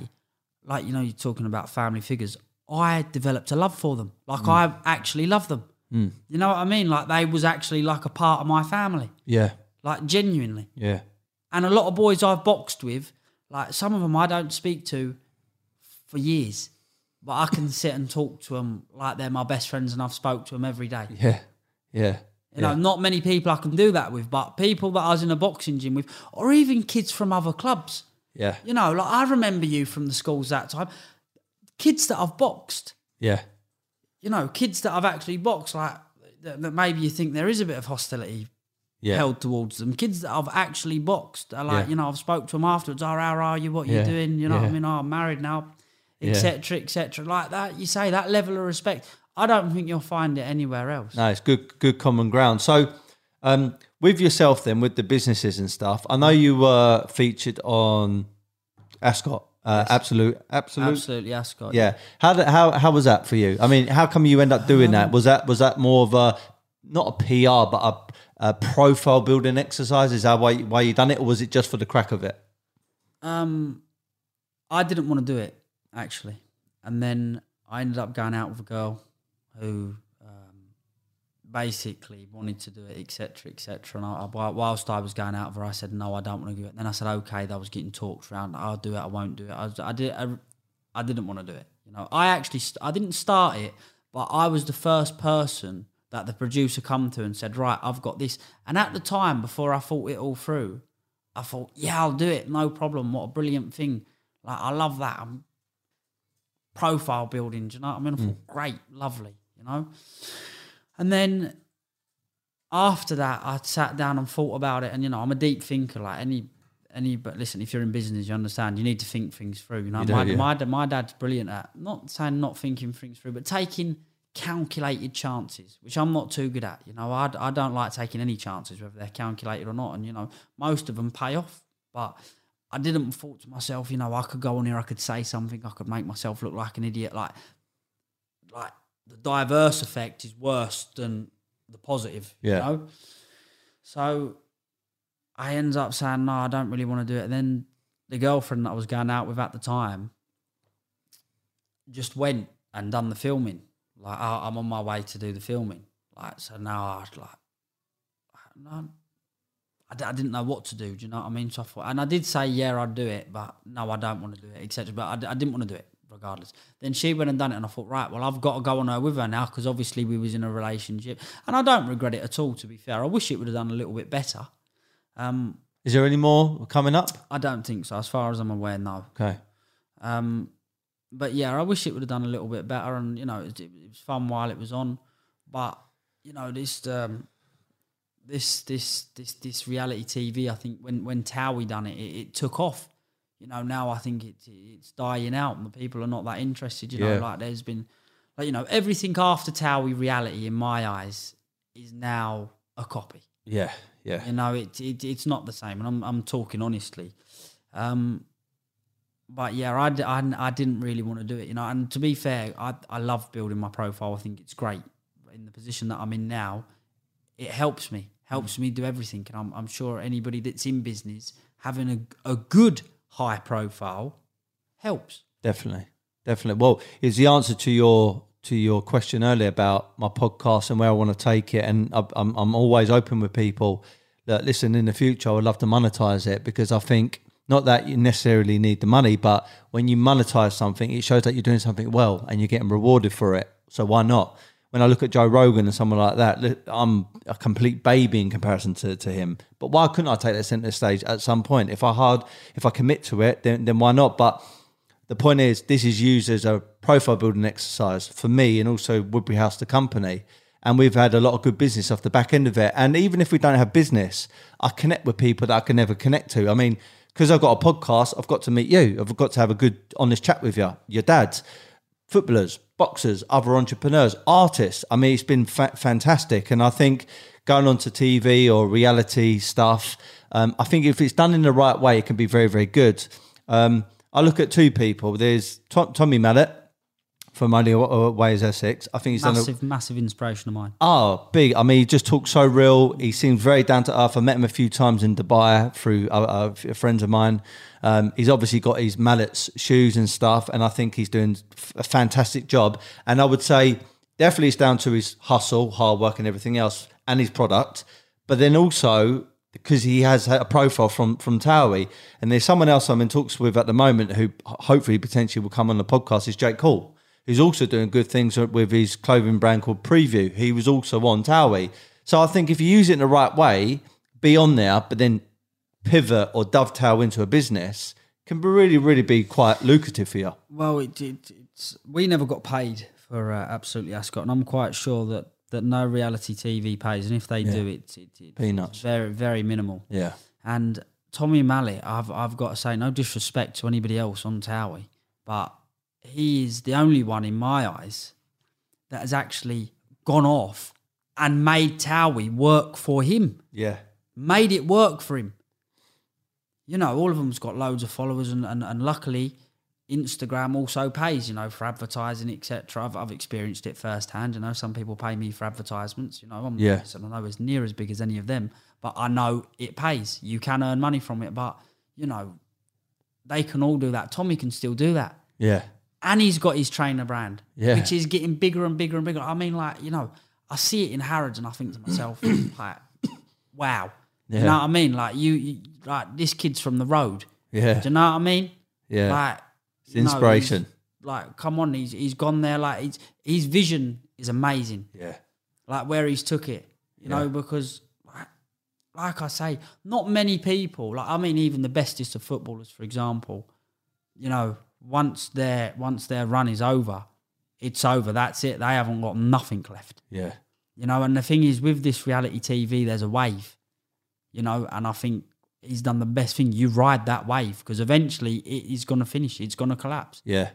like you know, you're talking about family figures. I developed a love for them. Like I actually love them. You know what I mean? Like they was actually like a part of my family. Yeah, Like genuinely. yeah, And a lot of boys I've boxed with, like some of them I don't speak to for years, but I can sit and talk to them like they're my best friends and I've spoke to them every day. yeah, yeah. You know, not many people I can do that with, but people that I was in a boxing gym with, or even kids from other clubs. Yeah, You know, like I remember you from the schools that time. Kids that I've boxed, yeah, you know, kids that I've actually boxed, like that, that maybe you think there is a bit of hostility yeah. held towards them. Kids that I've actually boxed are like, Yeah. you know, I've spoke to them afterwards. Oh, how are you? What are Yeah. you doing? You know what I mean? Oh, I'm married now, etc., etc. Like that. You say that level of respect. I don't think you'll find it anywhere else. No, it's good, good common ground. So, um, with yourself then, with the businesses and stuff, I know you were featured on Ascot. Uh, Absolute, absolute, Absolutely, Ascot. Yeah. How did, how how was that for you? I mean, how come you end up doing Um, that? Was that was that more of a not a PR but a, a profile building exercise? Is that why why you done it, or was it just for the crack of it? Um, I didn't want to do it actually, and then I ended up going out with a girl who um, basically wanted to do it, etc., etc. And I, whilst I was going out with her, I said no, I don't want to do it. Then I said okay. That was getting talked around. I'll do it. I won't do it. I, I did. I, I didn't want to do it. You know, I actually st- I didn't start it, but I was the first person that the producer come to and said, right, I've got this. And at the time, before I thought it all through, I thought, yeah, I'll do it, no problem. What a brilliant thing! Like I love that. I'm profile building. Do you know what I mean? I mm. thought, great, lovely. You know, and then after that, I sat down and thought about it. And you know, I'm a deep thinker. Like any any, but listen, if you're in business, you understand you need to think things through. You know, You do, my, yeah. my my dad's brilliant at not saying not thinking things through, but taking calculated chances, which I'm not too good at. You know, I, I don't like taking any chances, whether they're calculated or not. And, you know, most of them pay off. But I didn't thought to myself, you know, I could go on here, I could say something, I could make myself look like an idiot. Like, like the diverse effect is worse than the positive. Yeah. You know? So I ends up saying, no, I don't really want to do it. And then the girlfriend that I was going out with at the time just went and done the filming. Like, I, I'm on my way to do the filming. Like, so now I'd like, no, I, I didn't know what to do. Do you know what I mean? So I thought, and I did say, yeah, I'd do it, but no, I don't want to do it, etc. But I, I didn't want to do it regardless. Then she went and done it, and I thought, right, well, I've got to go on her with her now because obviously we was in a relationship, and I don't regret it at all. To be fair, I wish it would have done a little bit better. Um, Is there any more coming up? I don't think so. As far as I'm aware, no. Okay. Um, but yeah, I wish it would have done a little bit better. And you know, it, it was fun while it was on, but you know, this um, this this this this reality TV. I think when when Towie done it, it, it took off. You know, now I think it's it's dying out, and the people are not that interested. You know, Yeah. like there's been, like you know, everything after Towie reality, in my eyes, is now a copy. Yeah, yeah, You know, it, it it's not the same, and I'm I'm talking honestly. Um, but yeah, I I didn't really want to do it, you know. And to be fair, I I love building my profile. I think it's great in the position that I'm in now. It helps me, helps me do everything, and I'm I'm sure anybody that's in business having a a good high profile helps. definitely, definitely. Well, is the answer to your to your question earlier about my podcast and where I want to take it, and I- I'm I'm always open with people that listen in the future. I would love to monetize it because I think not that you necessarily need the money, but when you monetize something, it shows that you're doing something well and you're getting rewarded for it. So why not? When I look at Joe Rogan and someone like that, I'm a complete baby in comparison to, to him. But why couldn't I take that center stage at some point? If I hard, if I commit to it, then then why not? But the point is, this is used as a profile building exercise for me and also Woodbury House, the company. And we've had a lot of good business off the back end of it. And even if we don't have business, I connect with people that I can never connect to. I mean, because I've got a podcast, I've got to meet you. I've got to have a good, honest chat with you, your dad, footballers, boxers, other entrepreneurs, artists. I mean, it's been fa- fantastic. And I think going on to TV or reality stuff, um, I think if it's done in the right way, it can be very, very good. Um, I look at two people. There's Tom, Tommy Mallet from Only Ways Essex. I think he's done a, Massive, massive inspiration of mine. Oh, big. I mean, he just talks so real. He seems very down to earth. I met him a few times in Dubai through uh, uh, friends of mine. Um, he's obviously got his mallets, shoes, and stuff, and I think he's doing a fantastic job. And I would say definitely it's down to his hustle, hard work, and everything else, and his product. But then also because he has a profile from from Towie, and there's someone else I'm in talks with at the moment who hopefully potentially will come on the podcast is Jake Hall who's also doing good things with his clothing brand called Prevu. He was also on Towie. So I think if you use it in the right way, be on there, but then pivot or dovetail into a business can really, really be quite lucrative for you. Well, it, it, it's we never got paid for uh, absolutely Ascot, and I'm quite sure that that no reality TV pays, and if they do, it, it, it Peanuts. it's very very minimal. Yeah. And Tommy Mallet, I've I've got to say, no disrespect to anybody else on Towie, but he is the only one in my eyes that has actually gone off and made Towie work for him Yeah. made it work for him. You know, all of them's got loads of followers, and, and, and luckily, Instagram also pays, you know, for advertising, etc. I've, I've experienced it firsthand. You know, some people pay me for advertisements. You know, I'm Yeah. I know it's near as big as any of them, but I know it pays. You can earn money from it, but you know, they can all do that. Tommy can still do that Yeah. And he's got his trainer brand, Yeah. which is getting bigger and bigger and bigger. I mean, like you know, I see it in Harrods, and I think to myself, like, wow, Yeah. you know what I mean? Like you, you, like this kid's from the road. Yeah. Do you know what I mean? Yeah. Like It's know, inspiration. like, come on, he's he's gone there. Like, he's, his vision is amazing. Yeah. Like where he's took it, you know, because like, like I say, not many people. Like I mean, even the bestest of footballers, for example, you know, once their once their run is over, it's over. That's it. They haven't got nothing left. Yeah. You know, and the thing is, with this reality TV, there's a wave. You know, and I think he's done the best thing. You ride that wave because eventually it is going to finish. It's going to collapse. Yeah.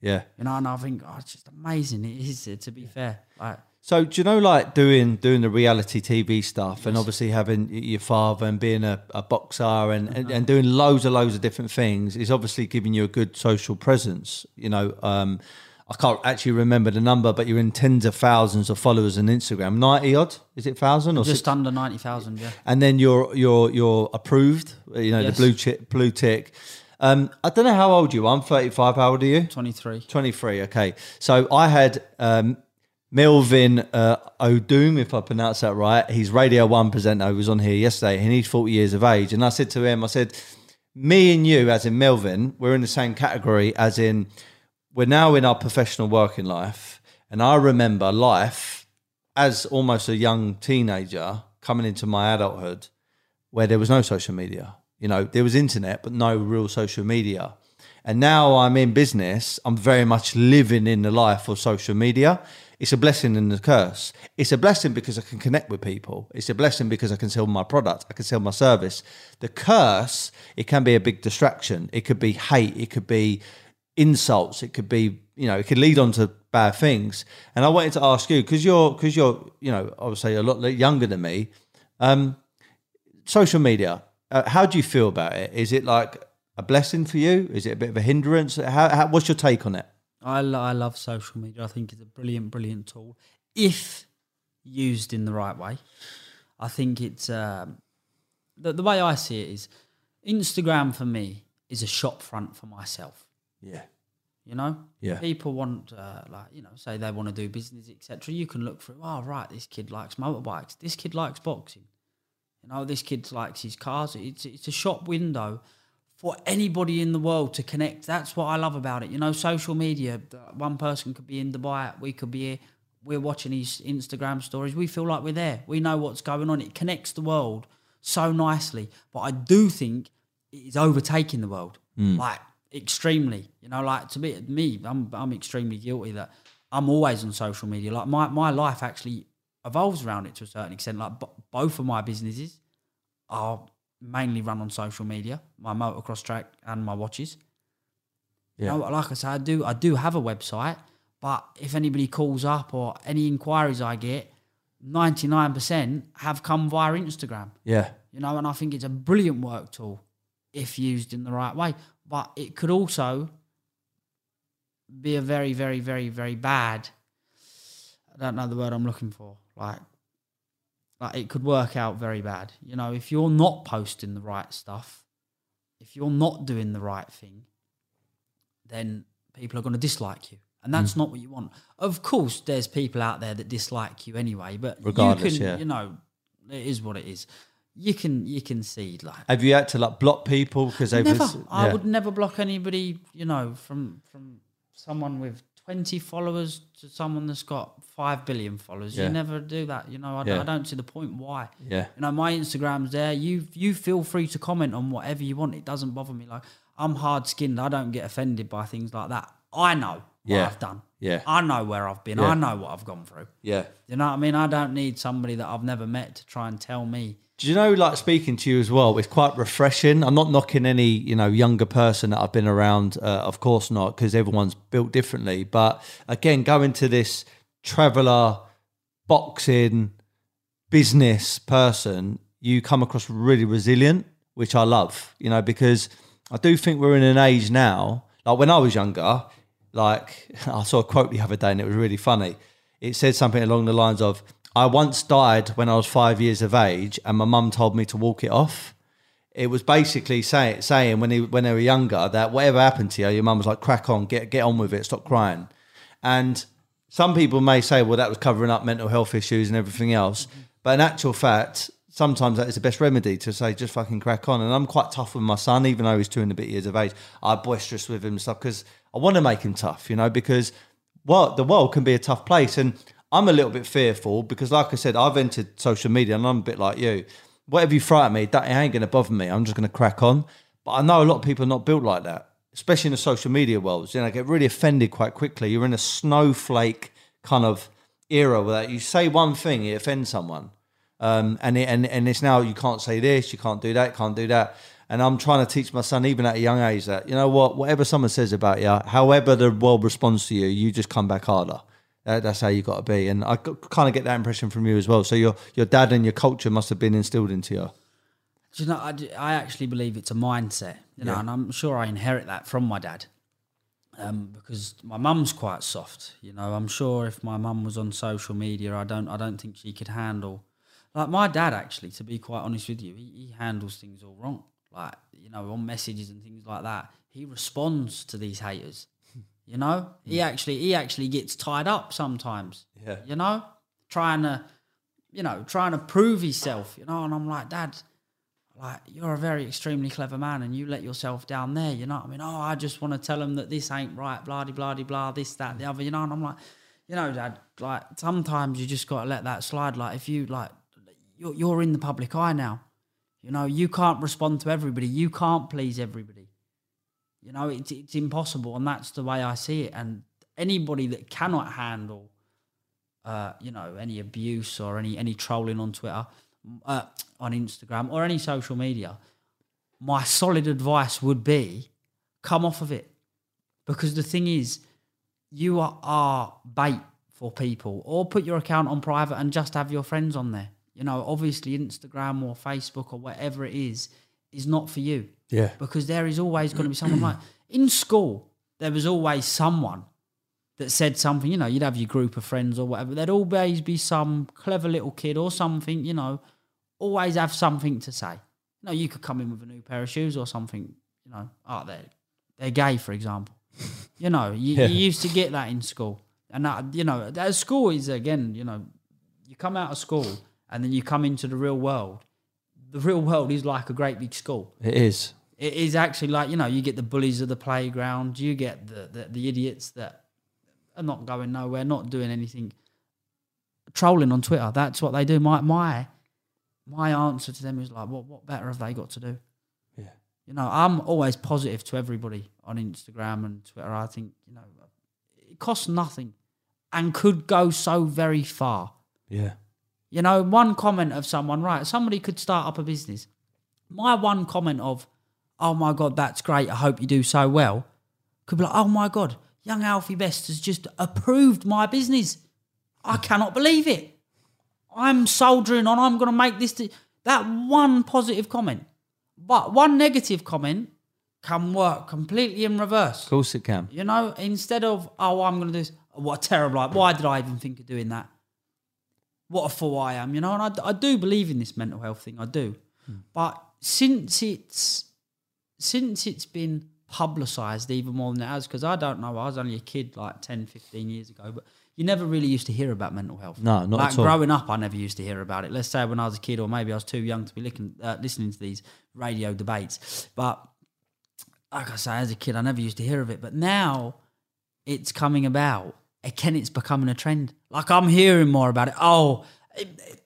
Yeah. You know, and I think oh, it's just amazing. It is. To be fair, like So do you know, like doing doing the reality TV stuff, and obviously having your father and being a, a boxer and, and, and doing loads and loads of different things is obviously giving you a good social presence. You know, um, I can't actually remember the number, but you're in tens of thousands of followers on Instagram, ninety odd, is it thousand or just six? under ninety thousand. Yeah. and then you're you're you're approved. You know, Yes. the blue chip, blue tick. Um, I don't know how old you are. I'm 35. How old are you? 23. 23, okay. So I had um, Melvin uh, Odoom, if I pronounce that right. He's Radio 1 presenter who was on here yesterday, and he's 40 years of age. And I said to him, I said, me and you, as in Melvin, we're in the same category, as in we're now in our professional working life. And I remember life as almost a young teenager coming into my adulthood where there was no social media. You know, there was internet, but no real social media. And now I'm in business, I'm very much living in the life of social media. It's a blessing and a curse. It's a blessing because I can connect with people. It's a blessing because I can sell my product, I can sell my service. The curse, it can be a big distraction. It could be hate, it could be insults, it could be, you know, it could lead on to bad things. And I wanted to ask you, because you're because you're, you know, obviously a lot younger than me, um, social media, uh, how do you feel about it? Is it like a blessing for you? Is it a bit of a hindrance? How, how, what's your take on it? I, I love social media. I think it's a brilliant, brilliant tool if used in the right way. I think it's um, the, the way I see it is Instagram for me is a shop front for myself. Yeah. You know, Yeah. People want, uh, like, you know, say they want to do business, etc. You can look through. Oh, right, this kid likes motorbikes. This kid likes boxing. You know, this kid likes his cars. It's it's a shop window for anybody in the world to connect. That's what I love about it. You know, social media. One person could be in Dubai. We could be here. We're watching his Instagram stories. We feel like we're there. We know what's going on. It connects the world so nicely. But I do think it is overtaking the world. Hmm. Like extremely. You know, like to be me, I'm I'm extremely guilty that I'm always on social media. Like my, my life actually evolves around it to a certain extent. Like b- both of my businesses are mainly run on social media. My motocross track and my watches. Yeah. You know, like I said, I do I do have a website, but if anybody calls up or any inquiries I get, ninety nine percent have come via Instagram. Yeah. You know, and I think it's a brilliant work tool if used in the right way. But it could also be a very, very, very, very bad. I don't know the word I'm looking for. Like, like it could work out very bad. You know, if you're not posting the right stuff, if you're not doing the right thing, then people are going to dislike you. And that's mm. not what you want. Of course, there's people out there that dislike you anyway, but Regardless, you can, yeah. you know, it is what it is. You can you can see like Have you had to like block people because they've never. res- I would never block anybody. You know, from from someone with twenty followers to someone that's got five billion followers. Yeah. You never do that. You know, I, Yeah. don't, I don't see the point. Why? Yeah. You know, my Instagram's there. You you feel free to comment on whatever you want. It doesn't bother me. Like I'm hard skinned. I don't get offended by things like that. I know what Yeah. I've done. Yeah. I know where I've been. I know what I've gone through. Yeah. You know what I mean? I don't need somebody that I've never met to try and tell me. Do you know, like speaking to you as well, it's quite refreshing. I'm not knocking any, you know, younger person that I've been around. Uh, of course not, because everyone's built differently. But again, going to this traveler, boxing, business person, you come across really resilient, which I love, you know, because I do think we're in an age now, like when I was younger, like I saw a quote the other day and it was really funny. It said something along the lines of, I once died when I was five years of age and my mum told me to walk it off. It was basically say, saying when, he, when they were younger that whatever happened to you, your mum was like, crack on, get, get on with it, stop crying. And some people may say, well, that was covering up mental health issues and everything else. But in actual fact, sometimes that is the best remedy to say, just fucking crack on. And I'm quite tough with my son, even though he's two and a bit years of age. I'm boisterous with him and stuff because I want to make him tough, you know, because well, the world can be a tough place. And I'm a little bit fearful because, like I said, I've entered social media and I'm a bit like you. Whatever you throw at me, that ain't going to bother me. I'm just going to crack on. But I know a lot of people are not built like that, especially in the social media world. You know, get really offended quite quickly. You're in a snowflake kind of era where you say one thing, it offends someone. Um, and, it, and and it's now you can't say this, you can't do that, can't do that. And I'm trying to teach my son, even at a young age, that you know what, whatever someone says about you, however the world responds to you, you just come back harder. That, that's how you got to be. And I kind of get that impression from you as well. So your your dad and your culture must have been instilled into you. Do you know, I, I actually believe it's a mindset, you know, Yeah. and I'm sure I inherit that from my dad. Um, because my mum's quite soft, you know. I'm sure if my mum was on social media, I don't, I don't think she could handle. Like my dad, actually, to be quite honest with you, he, he handles things all wrong. Like you know, on messages and things like that, he responds to these haters. You know, he mm. actually, he actually gets tied up sometimes. Yeah. You know, trying to, you know, trying to prove himself. You know, and I'm like, Dad, like you're a very extremely clever man and you let yourself down there you know i mean? Oh i just want to tell him that this ain't right blah de blah de blah this that the other you know? And i'm like you know dad like sometimes you just got to let that slide. Like if you like you're, you're in the public eye now. You know you can't respond to everybody. You can't please everybody You know, it's it's impossible, and that's the way I see it. And anybody that cannot handle, uh, you know, any abuse or any any trolling on Twitter, uh, on Instagram or any social media, my solid advice would be come off of it, because the thing is, you are, are bait for people, or put your account on private and just have your friends on there. You know, obviously Instagram or Facebook or whatever it is is not for you Yeah. because there is always going to be someone like in school there was always someone that said something you know you'd have your group of friends or whatever there'd always be some clever little kid or something you know always have something to say you know you could come in with a new pair of shoes or something you know oh they're, they're gay for example you know you, Yeah. you used to get that in school and that, you know that school is again you know you come out of school and then you come into the real world the real world is like a great big school It is. It is actually like you know you get the bullies of the playground you get the, the, the idiots that are not going nowhere not doing anything trolling on twitter that's what they do my my my answer to them is like what what better have they got to do Yeah. you know i'm always positive to everybody on instagram and twitter i think you know it costs nothing and could go so very far Yeah. you know, one comment of someone, right? Somebody could start up a business. My one comment of, oh my God, that's great. I hope you do so well, could be like, oh my God, young Alfie Best has just approved my business. I cannot believe it. I'm soldering on. I'm going to make this. t-" That one positive comment. But one negative comment can work completely in reverse. Of course it can. You know, instead of, oh, I'm going to do this, what a terrible, like, why did I even think of doing that? What a fool I am, you know, and I, I do believe in this mental health thing, I do. Hmm. But since it's, since it's been publicised even more than it has, because I don't know, I was only a kid like 10, 15 years ago, but you never really used to hear about mental health. No, not like at all. growing up, I never used to hear about it. Let's say when I was a kid, or maybe I was too young to be listening, uh, listening to these radio debates. But like I say, as a kid, I never used to hear of it. But now it's coming about. Again, it's becoming a trend. Like I'm hearing more about it. Oh, it- it-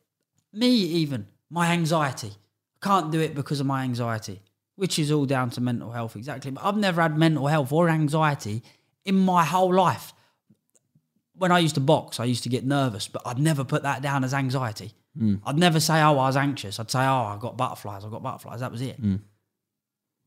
me even, my anxiety. I can't do it because of my anxiety, which is all down to mental health, exactly. But I've never had mental health or anxiety in my whole life. When I used to box, I used to get nervous, but I'd never put that down as anxiety. Hmm. I'd never say, oh, I was anxious. I'd say, oh, I got butterflies. I got butterflies. That was it. Hmm.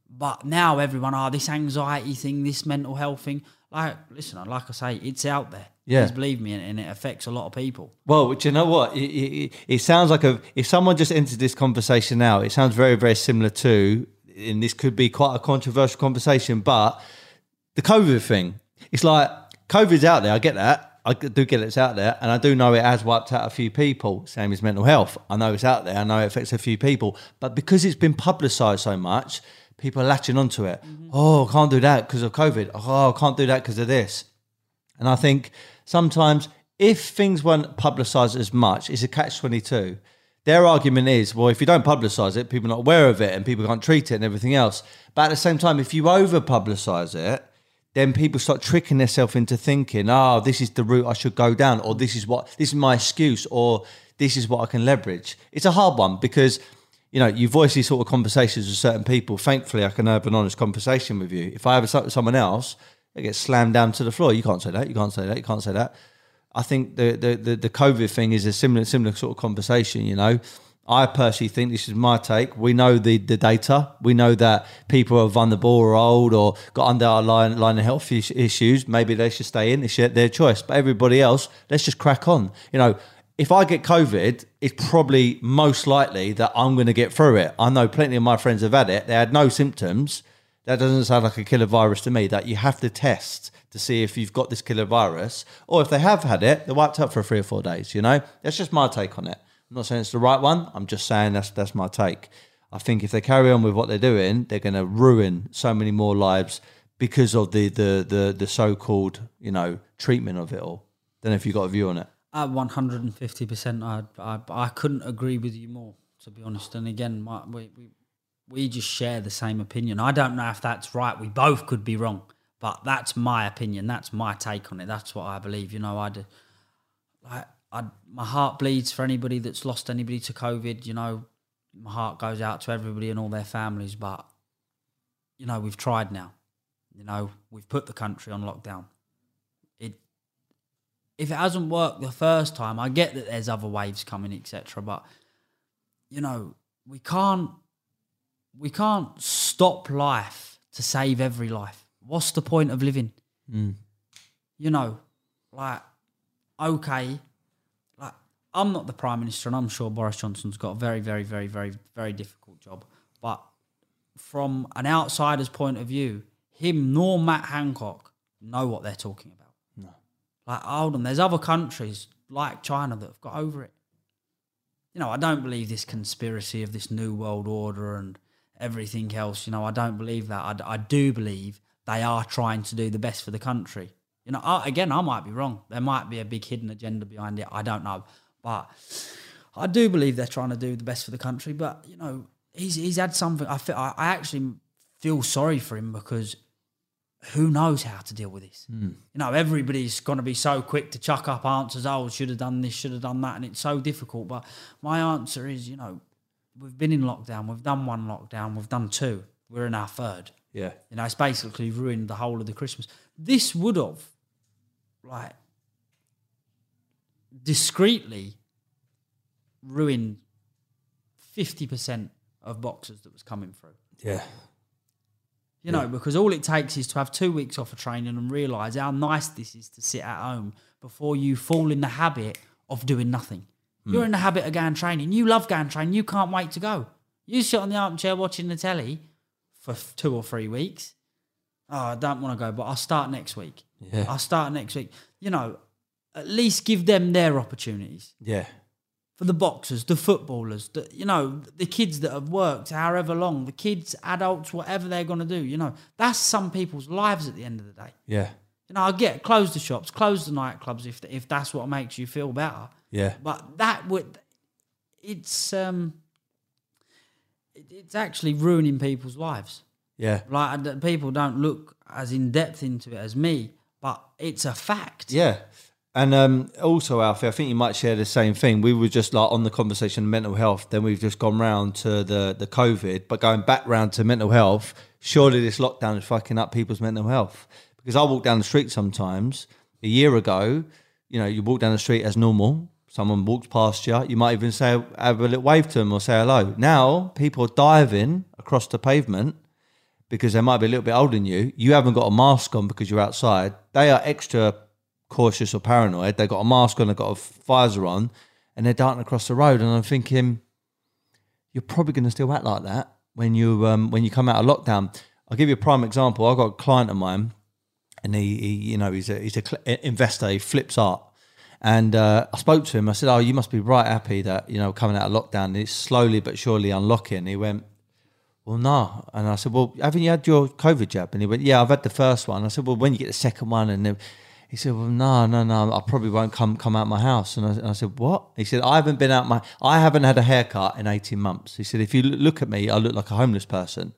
But now everyone, oh, this anxiety thing, this mental health thing. Like, listen, like I say, it's out there. Yeah. Please believe me, and, and it affects a lot of people. Well, do you know what? It, it, it sounds like a. If someone just entered this conversation now, it sounds very, very similar to, and this could be quite a controversial conversation, but the COVID thing. It's like COVID's out there. I get that. I do get it's out there, and I do know it has wiped out a few people. Same as mental health. I know it's out there. I know it affects a few people, but because it's been publicised so much, people are latching onto it. Mm-hmm. Oh, I can't do that because of COVID. Oh, I can't do that because of this. And I think sometimes if things weren't publicised as much, it's a catch 22. Their argument is, well, if you don't publicise it, people are not aware of it and people can't treat it and everything else. But at the same time, if you over publicise it, then people start tricking themselves into thinking, oh, this is the route I should go down, or this is what this is my excuse, or this is what I can leverage. It's a hard one because you know, you voice these sort of conversations with certain people. Thankfully, I can have an honest conversation with you. If I have a with someone else, they get slammed down to the floor. You can't say that. You can't say that. You can't say that. I think the the the, the COVID thing is a similar similar sort of conversation. You know, I personally think this is my take. We know the the data. We know that people are vulnerable or old or got underlying line line of health is- issues. Maybe they should stay in. It's their choice. But everybody else, let's just crack on. You know, if I get COVID, it's probably most likely that I'm going to get through it. I know plenty of my friends have had it. They had no symptoms. That doesn't sound like a killer virus to me. That you have to test to see if you've got this killer virus, or if they have had it, they're wiped out for three or four days. You know, that's just my take on it. I'm not saying it's the right one. I'm just saying that's that's my take. I think if they carry on with what they're doing, they're going to ruin so many more lives because of the the the, the so-called you know treatment of it all. Then if you've got a view on it. At one hundred and fifty percent, I I I couldn't agree with you more, to be honest. And again, my, we we we just share the same opinion. I don't know if that's right. We both could be wrong, but that's my opinion. That's my take on it. That's what I believe. You know, I do. Like, I my heart bleeds for anybody that's lost anybody to COVID. You know, my heart goes out to everybody and all their families. But you know, we've tried now. You know, we've put the country on lockdown. It if it hasn't worked the first time, I get that there's other waves coming, etc. But you know, we can't we can't stop life to save every life. What's the point of living? Hmm. You know, like okay, like I'm not the prime minister, and I'm sure Boris Johnson's got a very, very, very, very, very difficult job. But from an outsider's point of view, him nor Matt Hancock know what they're talking about. No, like hold on, there's other countries like China that have got over it. You know, I don't believe this conspiracy of this new world order and everything else. You know, I don't believe that. I, I do believe they are trying to do the best for the country. You know, I, again, I might be wrong. There might be a big hidden agenda behind it. I don't know, but I do believe they're trying to do the best for the country. But you know, he's he's had something. I feel, I, I actually feel sorry for him because who knows how to deal with this? Hmm. You know, everybody's going to be so quick to chuck up answers. Oh, should have done this, should have done that, and it's so difficult. But my answer is, you know, we've been in lockdown. We've done one lockdown. We've done two. We're in our third. Yeah. You know, it's basically ruined the whole of the Christmas. This would have, like, discreetly ruined 50% of boxers that was coming through. Yeah. You know, because all it takes is to have two weeks off of training and realise how nice this is to sit at home before you fall in the habit of doing nothing. Hmm. You're in the habit of going training. You love going training. You can't wait to go. You sit on the armchair watching the telly for two or three weeks. Oh, I don't want to go, but I'll start next week. Yeah. I'll start next week. You know, at least give them their opportunities Yeah. for the boxers, the footballers, the you know, the kids that have worked however long, the kids, adults, whatever they're going to do. You know, that's some people's lives at the end of the day. Yeah. You know, I get close the shops, close the nightclubs if if that's what makes you feel better. Yeah. But that would, it's um, it's actually ruining people's lives. Yeah. Like people don't look as in depth into it as me, but it's a fact. Yeah. And um, also, Alfie, I think you might share the same thing. We were just like on the conversation of mental health, then we've just gone round to the, the COVID, but going back round to mental health, surely this lockdown is fucking up people's mental health. Because I walk down the street sometimes, a year ago, you know, you walk down the street as normal, someone walks past you, you might even say, have a little wave to them or say hello. Now, people are diving across the pavement because they might be a little bit older than you. You haven't got a mask on because you're outside. They are extra cautious or paranoid. They've got a mask on, they've got a visor on, and they're darting across the road. And I'm thinking, you're probably going to still act like that when you um, when you come out of lockdown. I'll give you a prime example. I've got a client of mine, and he, he you know, he's a he's a cl- investor. He flips art. And uh, I spoke to him. I said, "Oh, you must be right happy that you know coming out of lockdown, it's slowly but surely unlocking." He went, well, no. And I said, well, haven't you had your COVID jab? And he went, yeah, I've had the first one. I said, well, when you get the second one? And he said, well, no, no, no, I probably won't come come out my house. And I, and I said, what? He said, I haven't been out my, I haven't had a haircut in 18 months. He said, if you look at me, I look like a homeless person.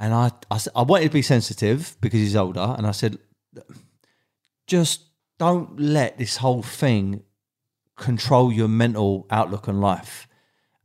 And I, I, I wanted to be sensitive because he's older. And I said, just don't let this whole thing control your mental outlook on life.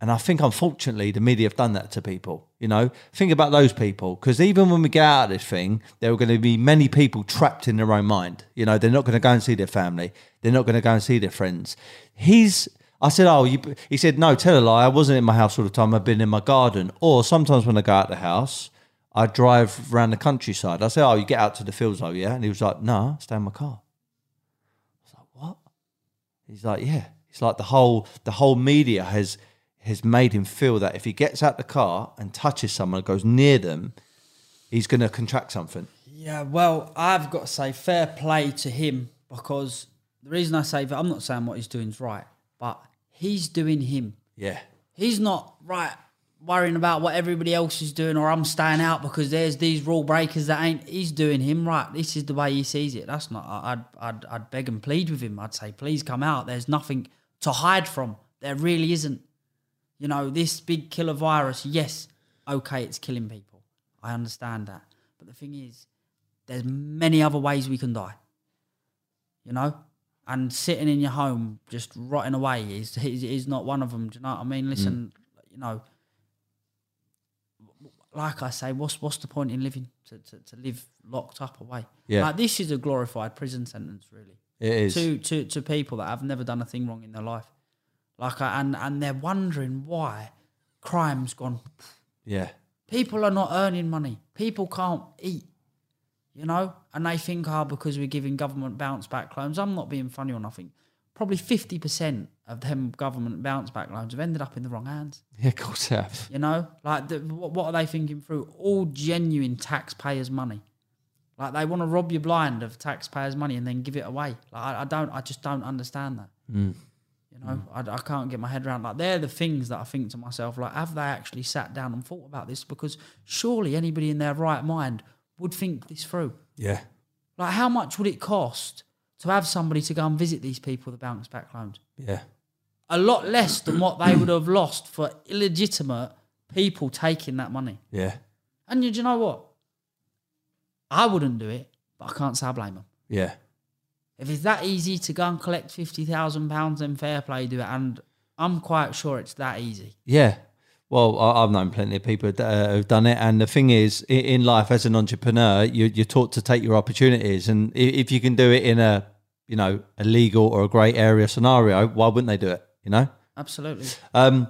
And I think, unfortunately, the media have done that to people. You know, think about those people because even when we get out of this thing, there are going to be many people trapped in their own mind. You know, they're not going to go and see their family. They're not going to go and see their friends. He's, I said, oh, you, he said, no, tell a lie. I wasn't in my house all the time. I've been in my garden. Or sometimes when I go out the house, I drive around the countryside. I said, oh, you get out to the fields, oh yeah. And he was like, no, stay in my car. I was like, what? He's like, yeah. It's like the whole the whole media has has made him feel that if he gets out the car and touches someone, goes near them, he's going to contract something. Yeah, well, I've got to say fair play to him because the reason I say that I'm not saying what he's doing is right, but he's doing him. Yeah, He's not right worrying about what everybody else is doing or I'm staying out because there's these rule breakers that ain't. He's doing him right. This is the way he sees it. That's not. I'd I'd I'd beg and plead with him. I'd say please come out. There's nothing to hide from. There really isn't. You know this big killer virus. Yes, okay, it's killing people. I understand that. But the thing is, there's many other ways we can die. You know, and sitting in your home just rotting away is is, is not one of them. Do you know what I mean? Mm. Listen, you know, like I say, what's what's the point in living to, to, to live locked up away? Yeah. like this is a glorified prison sentence, really It is. to to to people that have never done a thing wrong in their life, like I, and and they're wondering why crime's gone. yeah. People are not earning money. People can't eat, you know, and they think, oh, because we're giving government bounce back loans. I'm not being funny or nothing. Probably fifty percent of them government bounce back loans have ended up in the wrong hands. Yeah, of course they have. You know, like the, what, what are they thinking through? All genuine taxpayers' money. Like they want to rob you blind of taxpayers' money and then give it away. Like I, I don't, I just don't understand that. Mm. You know, I, I can't get my head around. Like they're the things that I think to myself. Like, have they actually sat down and thought about this? Because surely anybody in their right mind would think this through. Yeah. Like, how much would it cost to have somebody to go and visit these people that bounce back loans? Yeah. A lot less than what they would have lost for illegitimate people taking that money. Yeah. And you, do you know what? I wouldn't do it, but I can't say I blame them. Yeah. If it's that easy to go and collect fifty thousand pounds, then fair play, do it. And I'm quite sure it's that easy. Yeah. Well, I've known plenty of people that uh, have done it, and the thing is, in life as an entrepreneur, you, you're taught to take your opportunities, and if you can do it in a, you know, a legal or a grey area scenario, why wouldn't they do it? You know. Absolutely. Um,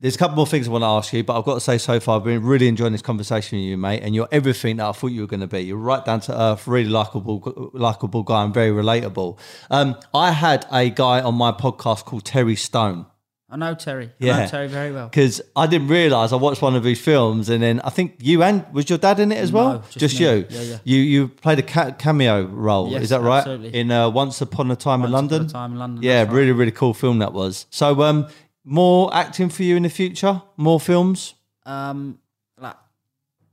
there's a couple more things I want to ask you, but I've got to say so far, I've been really enjoying this conversation with you, mate. And you're everything that I thought you were going to be. You're right down to earth, really likable, likable guy, and very relatable. Um, I had a guy on my podcast called Terry Stone. I know Terry. I Yeah. know Terry very well. because I didn't realise I watched one of his films, and then I think you and was your dad in it as well? No, just me. you. Yeah, yeah. You you played a ca- cameo role. Yes, is that right? absolutely. In uh, Once Upon a Time in Once Upon a London. Time in London, Yeah, right. really really cool film that was. So um, more acting for you in the future, more films. Um, like,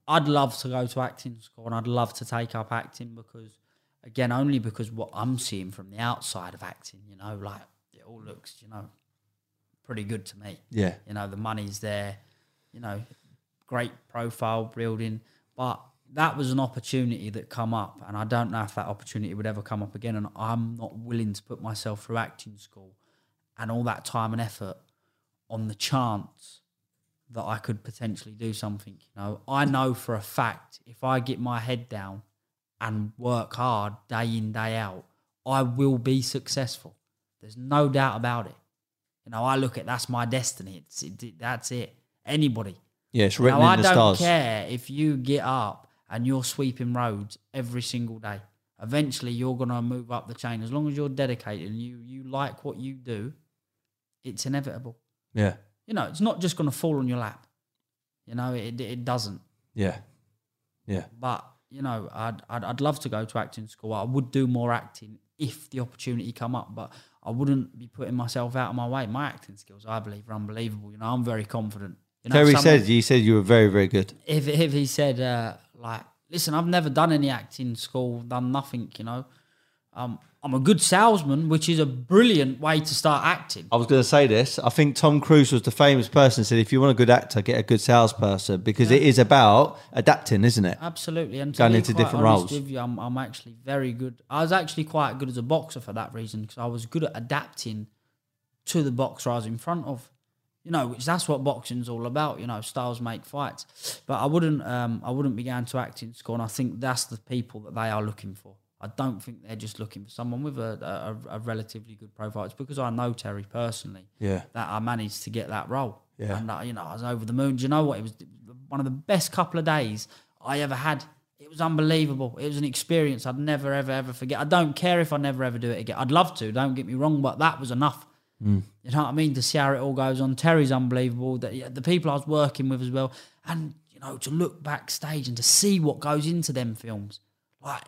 I'd love to go to acting school, and I'd love to take up acting because, again, only because what I'm seeing from the outside of acting, you know, like it all looks, you know, pretty good to me. Yeah, You know, the money's there, you know, great profile building. But that was an opportunity that come up, and I don't know if that opportunity would ever come up again. And I'm not willing to put myself through acting school and all that time and effort on the chance that I could potentially do something. You know, I know for a fact if I get my head down and work hard day in day out, I will be successful. There's no doubt about it. You know, I look at that's my destiny. It's it, that's it. Anybody. yeah, it's Now written I in the don't care if you get up and you're sweeping roads every single day. Eventually, you're gonna move up the chain as long as you're dedicated and you you like what you do. It's inevitable. Yeah, You know, it's not just gonna fall on your lap. You know, it it doesn't. yeah, yeah, But you know, I'd, I'd I'd love to go to acting school. I would do more acting if the opportunity come up, but I wouldn't be putting myself out of my way. My acting skills, I believe, are unbelievable. You know, I'm very confident. You know, Terry someone- said you said you were very very good. if if he said uh, like, listen, I've never done any acting school, done nothing. You know, um, I'm a good salesman, which is a brilliant way to start acting. I was going to say this. I think Tom Cruise was the famous person who said, if you want a good actor, get a good salesperson because it is about adapting, isn't it? Absolutely, and Going into different roles. You, I'm, I'm actually very good. I was actually quite good as a boxer for that reason because I was good at adapting to the boxer I was in front of. You know, which that's what boxing's all about. You know, styles make fights. But I wouldn't, um, I wouldn't be going to acting school, and I think that's the people that they are looking for. I don't think they're just looking for someone with a, a, a relatively good profile. It's because I know Terry personally Yeah. that I managed to get that role. Yeah. And, uh, you know, I was over the moon. Do you know what? It was one of the best couple of days I ever had. It was unbelievable. It was an experience I'd never, ever, ever forget. I don't care if I never, ever do it again. I'd love to, don't get me wrong, but that was enough. You know what I mean? To see how it all goes on. Terry's unbelievable. The, yeah, the people I was working with as well. And, you know, to look backstage and to see what goes into them films. Like,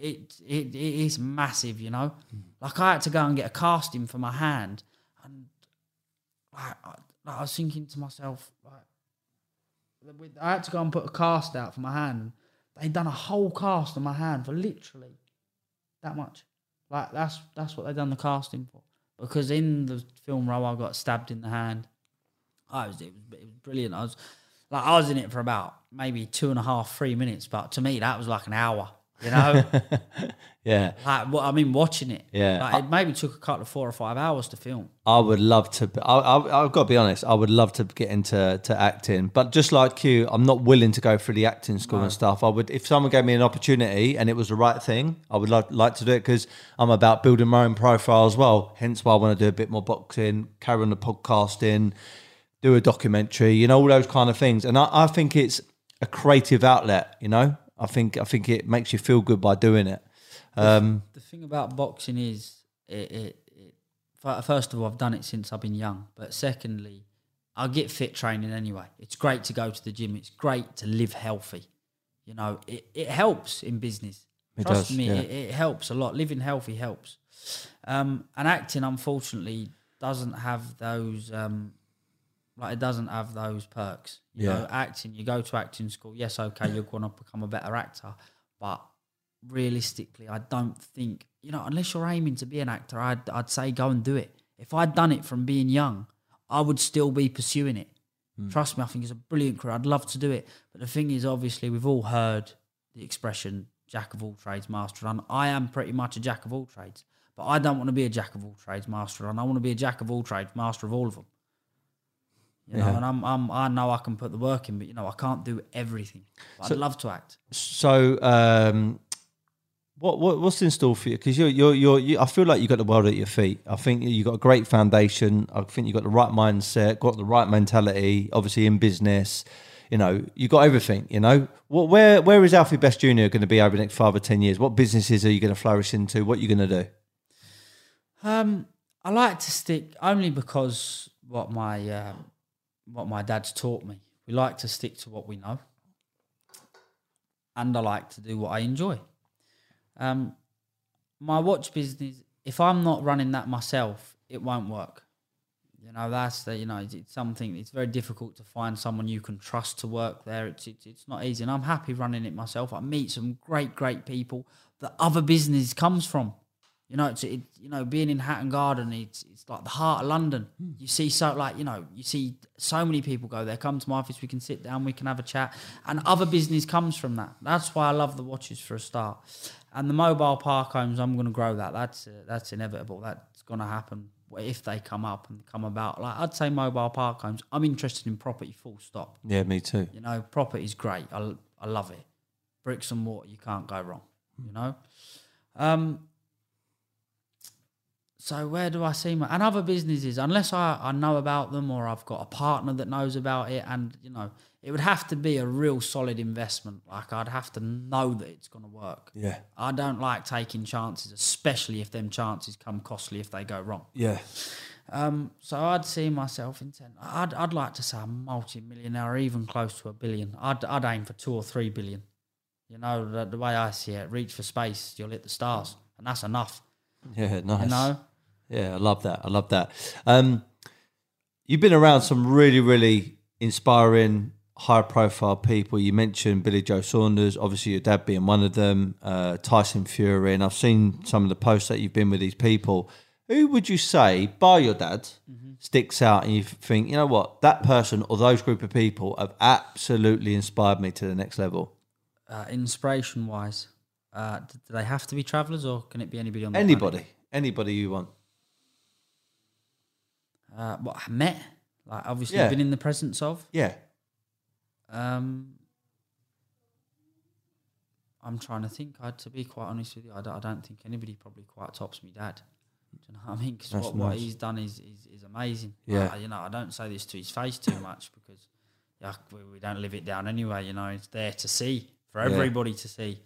it, it, it is massive, you know? Mm. Like, I had to go and get a casting for my hand. And like, I, I was thinking to myself, like, I had to go and put a cast out for my hand. They'd done a whole cast on my hand for literally that much. Like that's that's what they done the casting for. Because in the film role, I got stabbed in the hand. I was it was it was brilliant. I was like I was in it for about maybe two and a half, three minutes, but to me that was like an hour. You know, Yeah. like what I mean, watching it. Yeah. like, it maybe took a couple of four or five hours to film. I would love to. I, I, I've got to be honest. I would love to get into to acting, but just like you, I'm not willing to go through the acting school and stuff. I would, if someone gave me an opportunity and it was the right thing, I would like, like to do it because I'm about building my own profile as well. Hence why I want to do a bit more boxing, carry on the podcasting, do a documentary, you know, all those kind of things. And I, I think it's a creative outlet. You know, I think I think it makes you feel good by doing it. Um, The thing about boxing is, it, it, it first of all, I've done it since I've been young. But secondly, I get fit training anyway. It's great to go to the gym. It's great to live healthy. You know, it, it helps in business. It Trust does, me, yeah. it, it helps a lot. Living healthy helps. Um, and acting, unfortunately, doesn't have those. Um, like it doesn't have those perks. You Yeah. know, acting. You go to acting school. Yes, okay, you're going to become a better actor, but realistically, I don't think you know unless you're aiming to be an actor. I'd I'd say go and do it. If I'd done it from being young, I would still be pursuing it. Hmm. Trust me, I think it's a brilliant career. I'd love to do it. But the thing is, obviously, we've all heard the expression "jack of all trades, master of none." I am pretty much a jack of all trades, but I don't want to be a jack of all trades, master of none. I want to be a jack of all trades, master of all of them. You know, Yeah. and I'm, I'm, I know I can put the work in, but you know, I can't do everything. But I'd love to act. So, um, what, what what's in store for you? Because you're, you're you're you, I feel like you got the world at your feet. I think you got a great foundation. I think you got the right mindset, got the right mentality. Obviously, in business, you know, you got everything. You know, what where where is Alfie Best Junior going to be over the next five or ten years? What businesses are you going to flourish into? What are you going to do? Um, I like to stick only because what my uh, what my dad's taught me. We like to stick to what we know, and I like to do what I enjoy. Um, my watch business. If I'm not running that myself, it won't work. You know, that's the, you know, it's, it's something. It's very difficult to find someone you can trust to work there. It's, it's it's not easy, and I'm happy running it myself. I meet some great, great people that other business comes from. You know, it's it, you know, being in Hatton Garden, it's it's like the heart of London. You see so like you know, you see so many people go there. Come to my office, we can sit down, we can have a chat, and other business comes from that. That's why I love the watches for a start, and the mobile park homes. I'm going to grow that. That's uh, that's inevitable. That's going to happen if they come up and come about. Like I'd say, mobile park homes. I'm interested in property. Full stop. Yeah, me too. You know, property is great. I, I love it. Bricks and mortar, you can't go wrong. You know. Um, so where do I see my and other businesses? Unless I, I know about them or I've got a partner that knows about it, and you know, it would have to be a real solid investment. Like I'd have to know that it's going to work. Yeah, I don't like taking chances, especially if them chances come costly if they go wrong. yeah, Um, so I'd see myself in ten. I'd I'd like to say a multi-millionaire, or even close to a billion. I'd I'd aim for two or three billion. You know the, the way I see it, reach for space, you'll hit the stars, and that's enough. yeah. Nice. You know, Yeah, I love that. I love that. Um, you've been around some really, really inspiring, high profile people. You mentioned Billy Joe Saunders, obviously your dad being one of them, uh, Tyson Fury, and I've seen some of the posts that you've been with these people. Who would you say, by your dad, sticks out and you think, you know what, that person or those group of people have absolutely inspired me to the next level? uh, inspiration-wise, uh, do they have to be travellers, or can it be anybody on the planet? Anybody, anybody you want. Uh, what I met, like obviously Yeah. been in the presence of. Yeah. Um, I'm trying to think. I, to be quite honest with you, I don't, I don't think anybody probably quite tops me dad. Do you know what I mean? Because what, what he's done is is, is amazing. Yeah. I- you know, I don't say this to his face too much because yeah, we, we don't live it down anyway. You know, it's there to see for Yeah. everybody to see.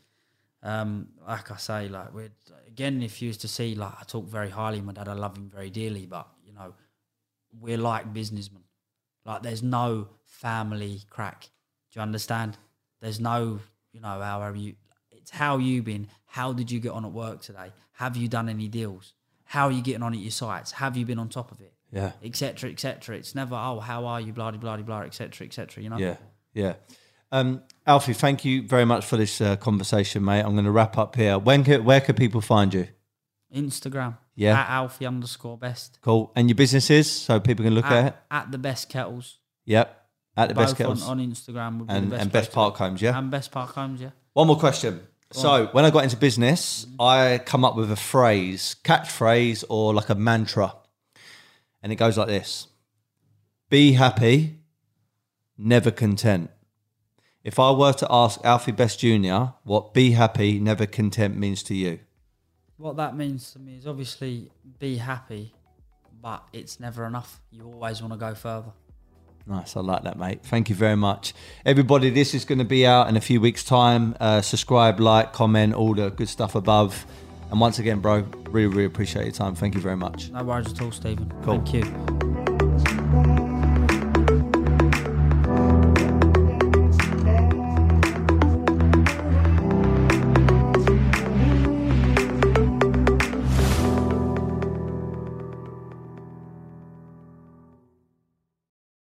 Um, like I say, like we're again, if you was to see, like I talk very highly of my dad, I love him very dearly, but you know, we're like businessmen. Like there's no family crack. Do you understand? There's no, you know, how are you? It's how you been. How did you get on at work today? Have you done any deals? How are you getting on at your sites? Have you been on top of it? Yeah. Etc. Etc. It's never oh how are you? Blah blah blah blah. Etc. Etc. You know. Yeah, yeah. Um, Alfie, thank you very much for this uh, conversation, mate. I'm going to wrap up here. When where can people find you? Instagram. Yeah. At Alfie underscore best. Cool. And your businesses, so people can look at, At, it. at the best kettles. Yep. At the best both on, kettles on Instagram would be and, best and best park homes. Yeah. And best park homes. Yeah. One more question. So when I got into business, mm-hmm. I come up with a phrase, catchphrase, or like a mantra, and it goes like this: Be happy, never content. If I were to ask Alfie Best Jr. what "be happy, never content" means to you, What that means to me is obviously be happy, but it's never enough. You always want to go further. Nice, I like that, mate. Thank you very much. Everybody, this is going to be out in a few weeks' time. Uh, subscribe, like, comment, all the good stuff above. And once again, bro, really, really appreciate your time. Thank you very much. No worries at all, Steven. Cool. Thank you.